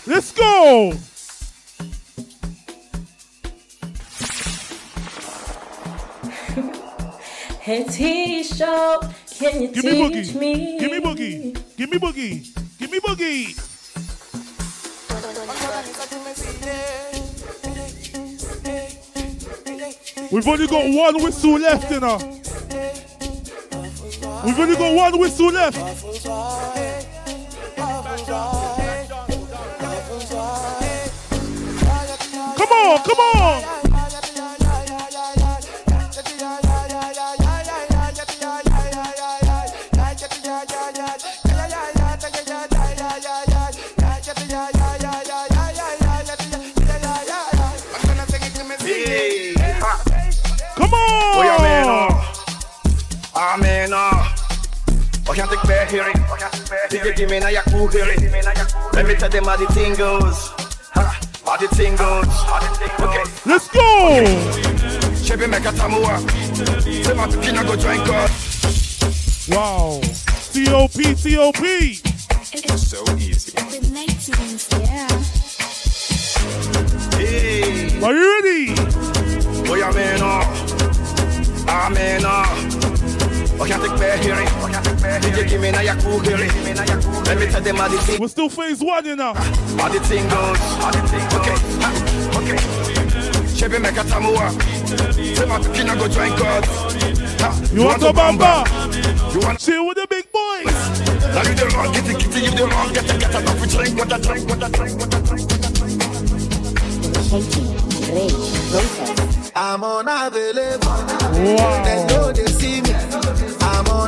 let's go. Hey Teeshow, can you Give me teach boogie. me? Give me boogie. Give me boogie. Me boogie. We've only got one whistle left, you know. We've only got one whistle left. Can't hearing. Did you give me now your cool hearing? Let me tell them how the thing goes. Ha, How the thing goes. Okay. Let's go. Chebe make a tamua. Say my pina go join God. Wow. T.O.P. T.O.P. So easy. Hey. Are you ready? Oh, yeah, man. Ah, man, uh. Oh, We're still phase one, you know. How the thing goes. How the thing goes. Okay. Okay. Chebe make a tamua. Say my pina go join God. You want the bamba? You want to chill with the big boys? Now you the wrong, get it, get it, you the wrong, get it, get it, off, we drink, what a drink, what a drink, what a drink. I'm unavailable. Wow. They know they. I'm unavailable. They know they see me. I'm unavailable. They know they see me.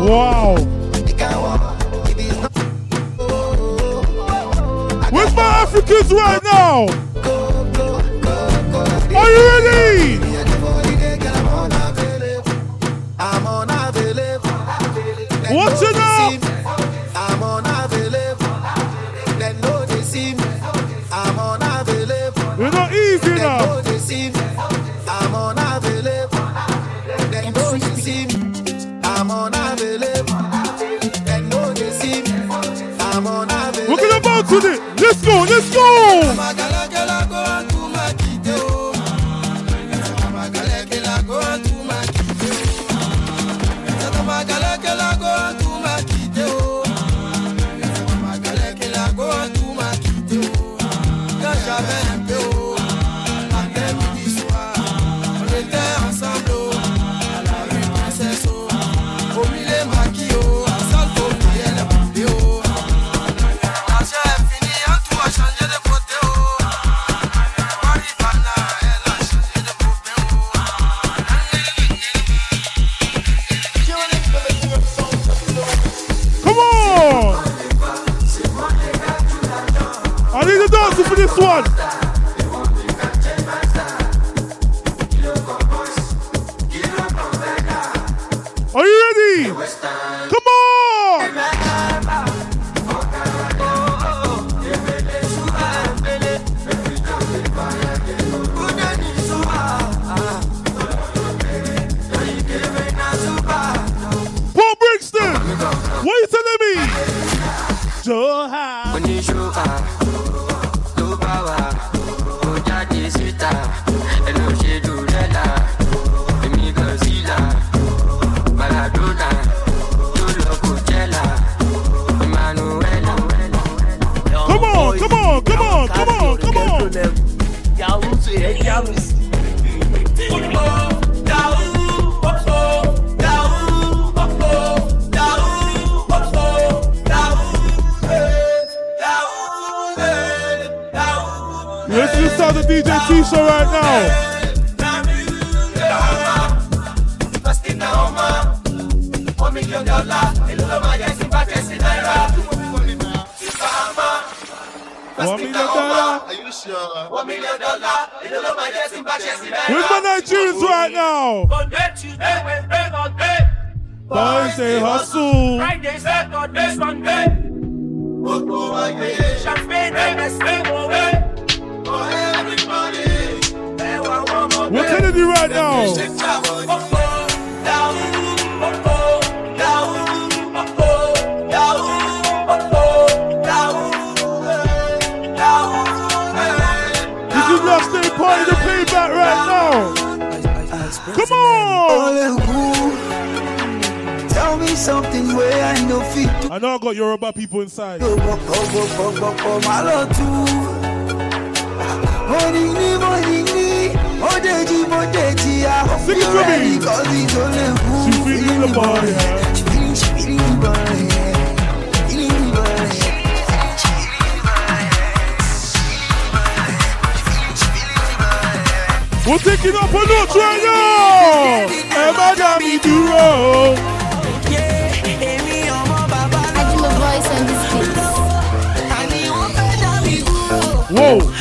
Wow. Where's my Africans right now? Are you ready? Watch it unavailable. You're not easy now. Let's go,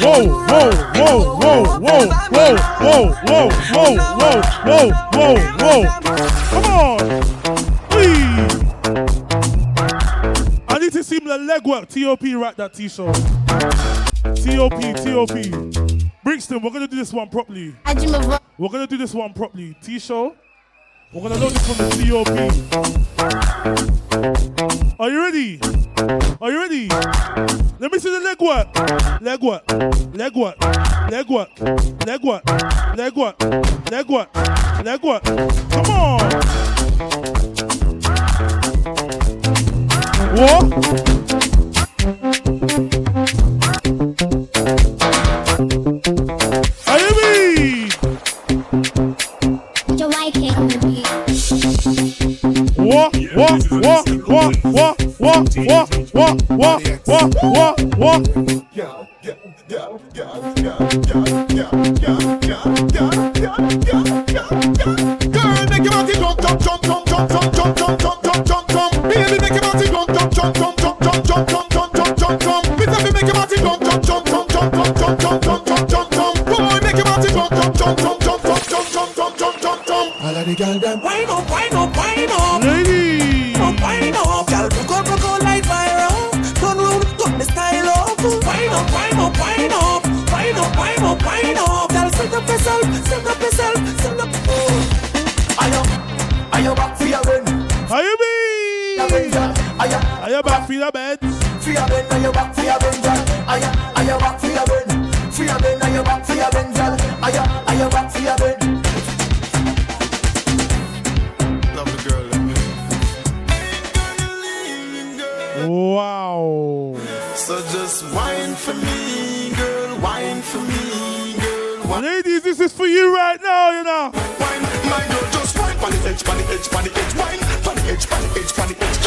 Whoa, whoa, whoa, whoa, whoa, whoa, whoa, whoa, whoa, whoa, whoa, whoa, whoa. Come on. Whee. I need to see my leg work. TOP, write that t-shirt. TOP, TOP. Brixton, we're gonna do this one properly. I do my voice. We're gonna do this one properly. Teeshow. We're gonna load this from the TOP. Are you ready? Are you ready? Let me see the leg work. Leg work. Leg work. Leg work. Leg work. Leg work. Leg work. Leg work. Come on. What? What? What? What? What? What? What? What? What? What? What? Girl, make your body jump, jump, jump, jump, jump, jump, jump, jump, jump, jump, jump, jump. Baby, make your body jump, jump, jump, jump, jump, jump, jump, jump, jump, jump, jump, jump. Effie, make your body jump, jump, jump, jump, jump, jump, jump, jump, jump, jump, jump, jump. All of the girl them wind up, wind up, wind up. For your win, are you back for your win, girl? Are you, are you back for your win? For your win, are you back for your win, girl? Are you, are you back for your win? Love the girl. Wow. So just wine for me, girl. Wine for me, girl. Wine. Ladies, this is for you right now, you know. Wine, my girl, just wine on the edge, on the edge, on the edge, wine on the edge, on the edge, on the edge,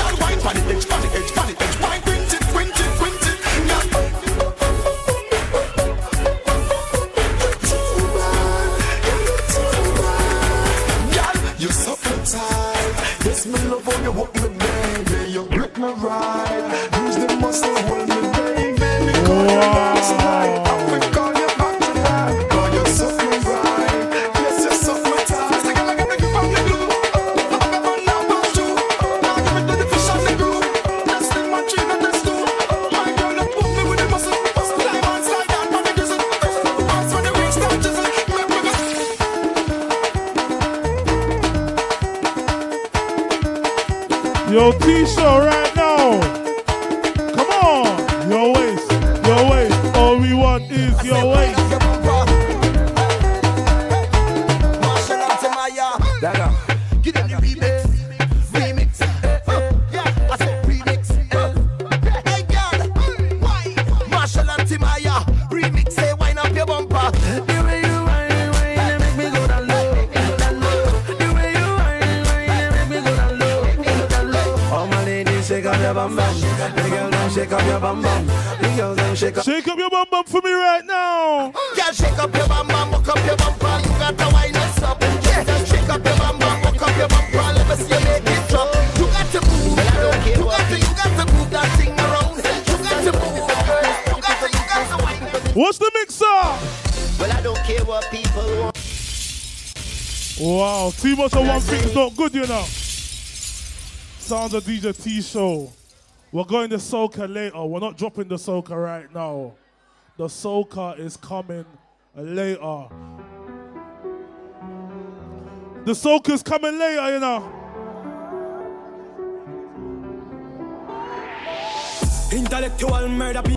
up your bum bum. The girl, them shake up your bum bum. The girl, them shake up. Shake up your bum bum for me right now. Girl, shake up your bum bum, walk up your bumper. You got to wind us up. Yeah, shake up your bum bum, walk up your bumper. Let me see you make it drop. You got to move. I don't care. You got to, you got to move that thing around. You got to move. You got to, you got to wind. What's the mixer? Well, I don't care what people want. Wow, too much of one thing's not good, you know. Sounds of DJ Teeshow. We're going to Soca later. We're not dropping the Soca right now. The Soca is coming later. The Soca is coming later, you know. Intellectual murder. pe-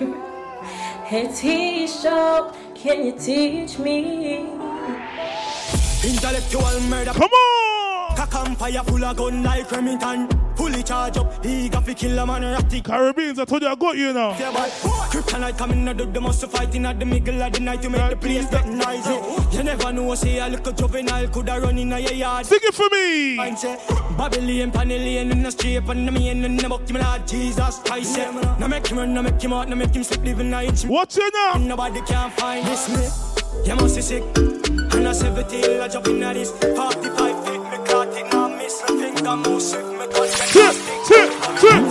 Hey Teeshow, can you teach me? Intellectual murder. Come on! Cock and fire full of gun like Remington. Fully charge up, he got to kill a man ratty. Caribbeans, I told you I got you now. Yeah, boy. Kryptonite coming out of the most fighting at the middle of the night to make the place get noisy. You never know, say a little juvenile coulda run in your yard. Sing it for me. Say, Babylon, Panellian in the street, and the main in the book, him Lord Jesus Christ. Yeah. Now make him run, now make him out, now make him sleep, living a inch. Watch it now. Nobody can find this me. You must be sick. And I 17, I jump in at this. 45 feet, me caught it, now think I'm more sick, me got Chip, chip, chip.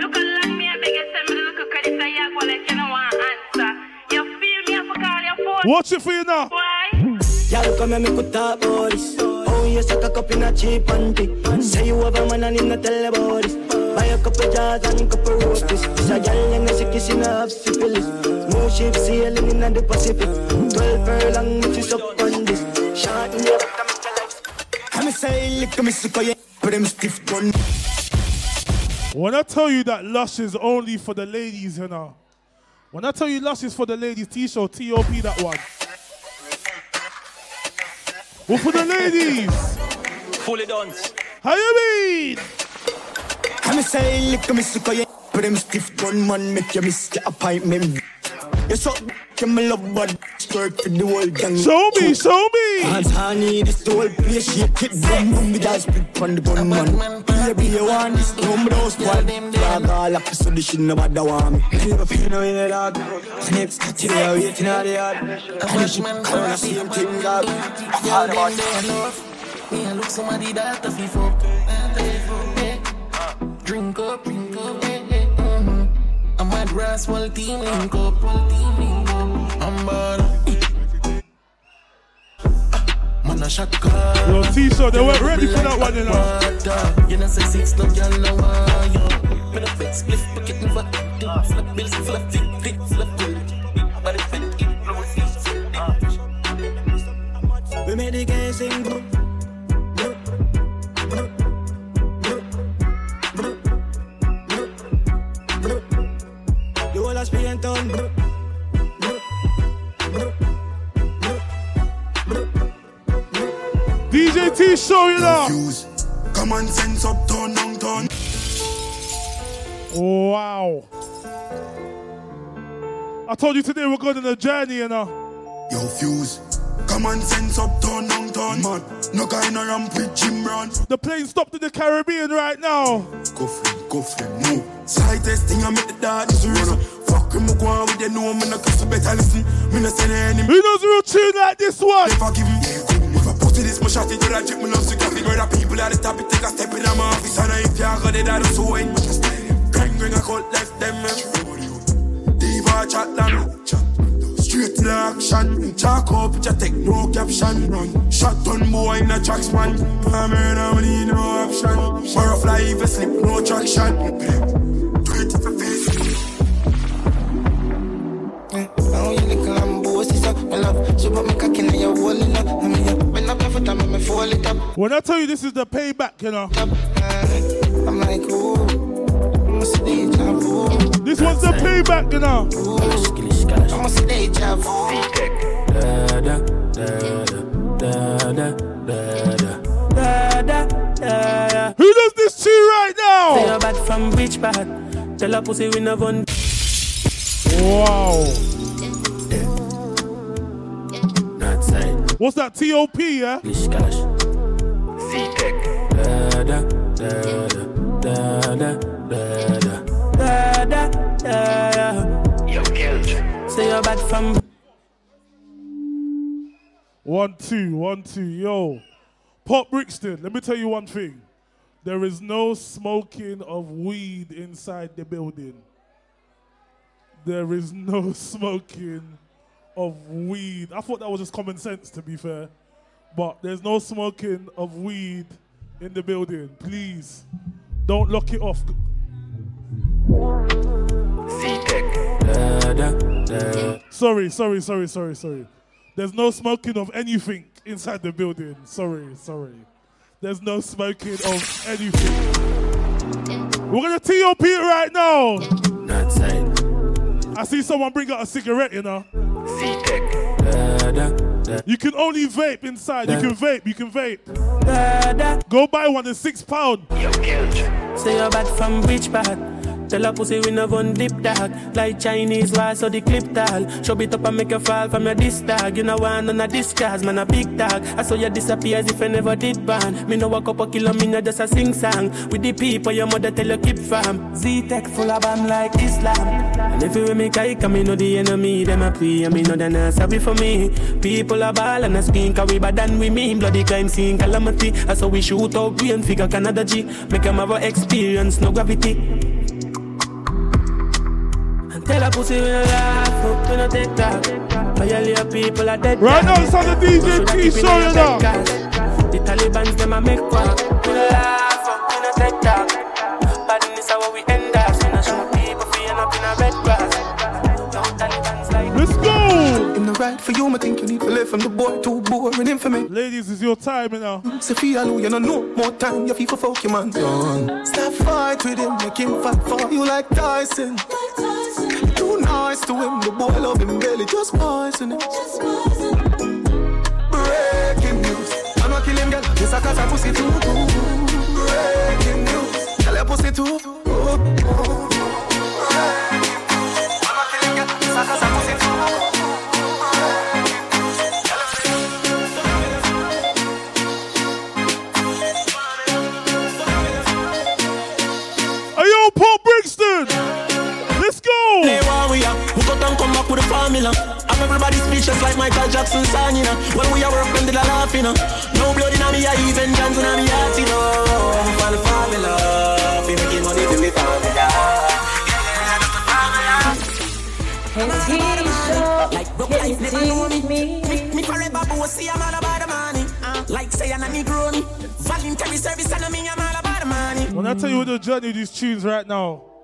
Look along me, I beg you, send me the little credit, I have one like you don't want answer. You feel me, I for call your phone. Watch it for you now. Why? Y'all come here, me could talk about this. Oh, you suck a cup in a cheap panty. Say you have a man and him not tell about this. Buy a couple jars and a couple roasties. This a gal and a sick kissing half syphilis. No ship sailing in the Pacific. Twelve furlong, which is up on this. Shot in your When I tell you that Lush is only for the ladies, you know. When I tell you Lush is for the ladies, Teeshow, T-O-P that one. Well, for the ladies. Fully done. How you mean? I'm a say, lick me sick of you. But them stiff gun man make you miss your appointment. You suck, you my love, but skirt for the whole gang. Show me, show me. Hands honey, this the whole place shake it. Boom, boom, me just spit on the gun man. Baby, you want this? No, me don't spoil. Flag all up, so this shit nobody want me. Feel feel no in the dog. Snakes, today I'm waiting at the yard. And the shit come on the same thing, God. Hard about Me I look somebody that a fi fuck, that a fi fuck, yeah. Drink up, drink up, grass while team link up, while team link up. I'm bad. Man a shot call. Yo, Teeshow, they weren't ready for that one, you know. You know say six no girl no want you. Me no fix split pocket never do. Flip bills, flip flip flip flip flip. But if it keep blowing, We made the game sing. Bro. You all us being. DJ Teeshow, you know. Common sense uptown, downtown. Wow. I told you today we're going on a journey, you know. Yo, fuse. Common sense uptown, downtown. Man, no kind of ramp with Jim Brown. The plane stopped in the Caribbean right now. Go for it, go for it, move. Slightest thing I make the darkness reason. Fuck him, go on with the know me no cause better listen. Me no the enemy. Who knows real tune like this one? Never give him. If I put this, my shot it to that chick, me love to it, where that people stop it, take a step in my office. And if you got it, I don't so in. Bang, bring a cold left them. Diva chat land. Straight to the action. Chalk up, picture take no caption. Run. Shot on boy in the tracks, man. I'm here now, need no option. Butterfly, if you slip, no traction. When I tell you this is the payback, you know. I'm like, ooh. This one's the payback, you know. I'm a stage Who does this to right now? Say you're back from Tell a pussy we. Wow. What's that? TOP, yeah? Discuss. Yo, Kelch. Say you're back from. One, two, one, two, yo. Pop Brixton, let me tell you one thing. There is no smoking of weed inside the building. There is no smoking of weed. I thought that was just common sense, to be fair. But there's no smoking of weed in the building. Please, don't lock it off. Sorry, sorry, sorry, sorry, sorry. There's no smoking of anything inside the building. Sorry, sorry. There's no smoking of anything. We're gonna TOP it right now. I see someone bring out a cigarette, you know. You can only vape inside. You can vape. You can vape. Da da. Go buy one. It's six pound. Say you're bad from which part? Tell a pussy we no never dip dog. Like Chinese wall so the clip tall. Show it up and make you fall from your disc dog. You know one on a disguise man a big dog. I saw you disappear as if I never did ban Me no walk up a kilo me no just a sing song. With the people your mother tell you keep fam Z-Tech full of bam like Islam. And if you make I come me know the enemy Them a pray and me know they not sorry for me. People a ball and a scream Cause we bad than we mean. Bloody crime scene calamity. I saw we shoot out and figure Canada G. Make them have experience no gravity Tell a pussy we no laugh, up, we no take talk. Violate people are dead. Right now, it's on the DJ Teeshow, you know. The Taliban's them a make quack. We no laugh, up, we no take talk. Badness how we end up. We no shoot people feeling up in a red grass. Young Taliban's like. Let's go. In the right for you, I think you need to live from the boy too boring infamy. Ladies, it's your time you know. Sophia Lou, you know no more time. You feel for fuck your man done. Stop fight with him, make him fight for you like Tyson. Too nice to him, the boy love him belly, just poison it. Breaking news, I'm not killing girl, this a cause I pussy too. Breaking news, tell your pussy too. Back with a. I'm everybody speechless like Michael Jackson song, you know. When we are work, them did a laugh, you know. No blood in me, I even Johnson in me heart, you know. I'm for the formula, fi making money for me formula. Like broke life, never know me. Me, me forever bossy, I'm all about the money. Uh. Like say I'm a Negro, voluntary service, and me, I'm all about the money. When I tell you the journey of these tunes right now.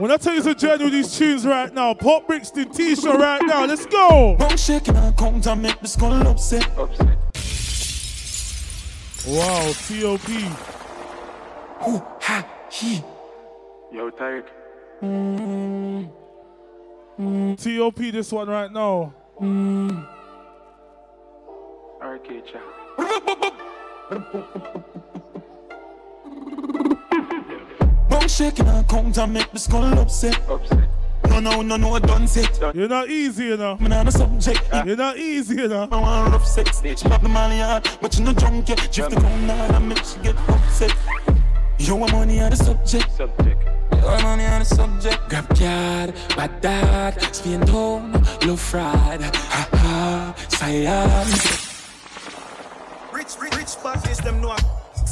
When I tell you to journey with these tunes right now, Pop Brixton T-shirt right now, let's go. Wrong shaking and count and make the skull upset. Wow, T.O.P. Ooh, ha, he. Yo, Tyreek. T.O.P. this one right now. RK, cha. Wrong shaking and count and make the skull upset. No, no, no, no, done set. You're not easy, you know. Me not a subject. You're not easy, you know. I want rough sex. She pop the molly hard, but you no drunk yet. Drift the ground hard and make she get upset. You want money on the subject. Subject. You want money on the subject. Grab card, bad dad, spin down, low fraud. Ha ha, science. Rich, rich, rich rich badness, them know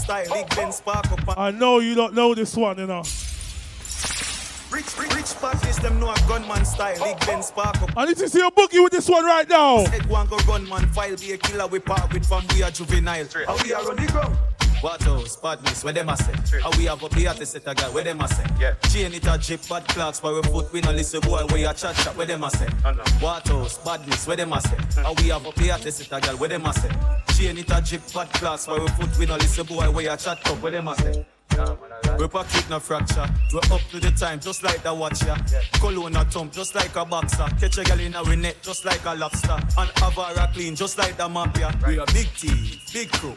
style. Big Ben oh, oh. spark up. I know you don't know this one, you know. Rich, rich, rich badness, them know a gunman style. Big Ben spark up. I need to see a boogie with this one right now. Head one go gunman file, be a killer we part with from we are juvenile. How we are on the ground. What else? Badness, where them a say? How we have up here to set a guy, where them a say? Yeah. Chain it a drip, bad clocks, for we foot, we no listen boy, where you chat chat, where them a say? What else? Badness, where them a say? How we have up here to set a guy, where them a say? Chain it a drip, bad clocks, for we foot, we no listen boy, where you chat up, where them a say? We pocket no fracture. We're up to the time, just like the watcher. Cologne a thump, just like a boxer. Catch a girl in our net, just like a lobster. And Avara clean, just like the mafia. We a big team, big crew.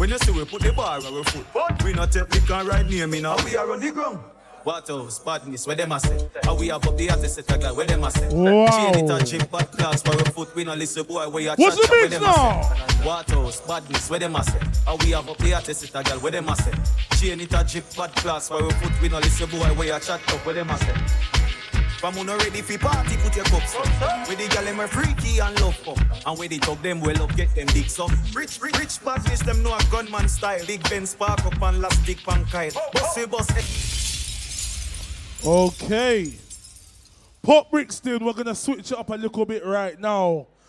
When you see we put the bar on our foot, we not take liquor right near me now. We are on the ground. What else? Badness, where them a say? How we have up the artist set a guy, where them a say? Wow. Chain it a drip, bad class for a foot, we no listen boy, where you What's chat, the where mix them a say? now? What else? Badness, where them a say? How we have up the artist set a girl, where them a say? Chain it a drip, bad class for a foot, we no listen boy, where you chat up, where them a say? From who no ready for party, put your cups up. With the gal them a freaky and love up. And with the talk them well up, get them dicks up. Rich, rich, rich badness, them know a gunman style. Big Ben spark up and last dick pan kite. Bossy boss. Okay. Pop Brixton, we're gonna switch it up a little bit right now.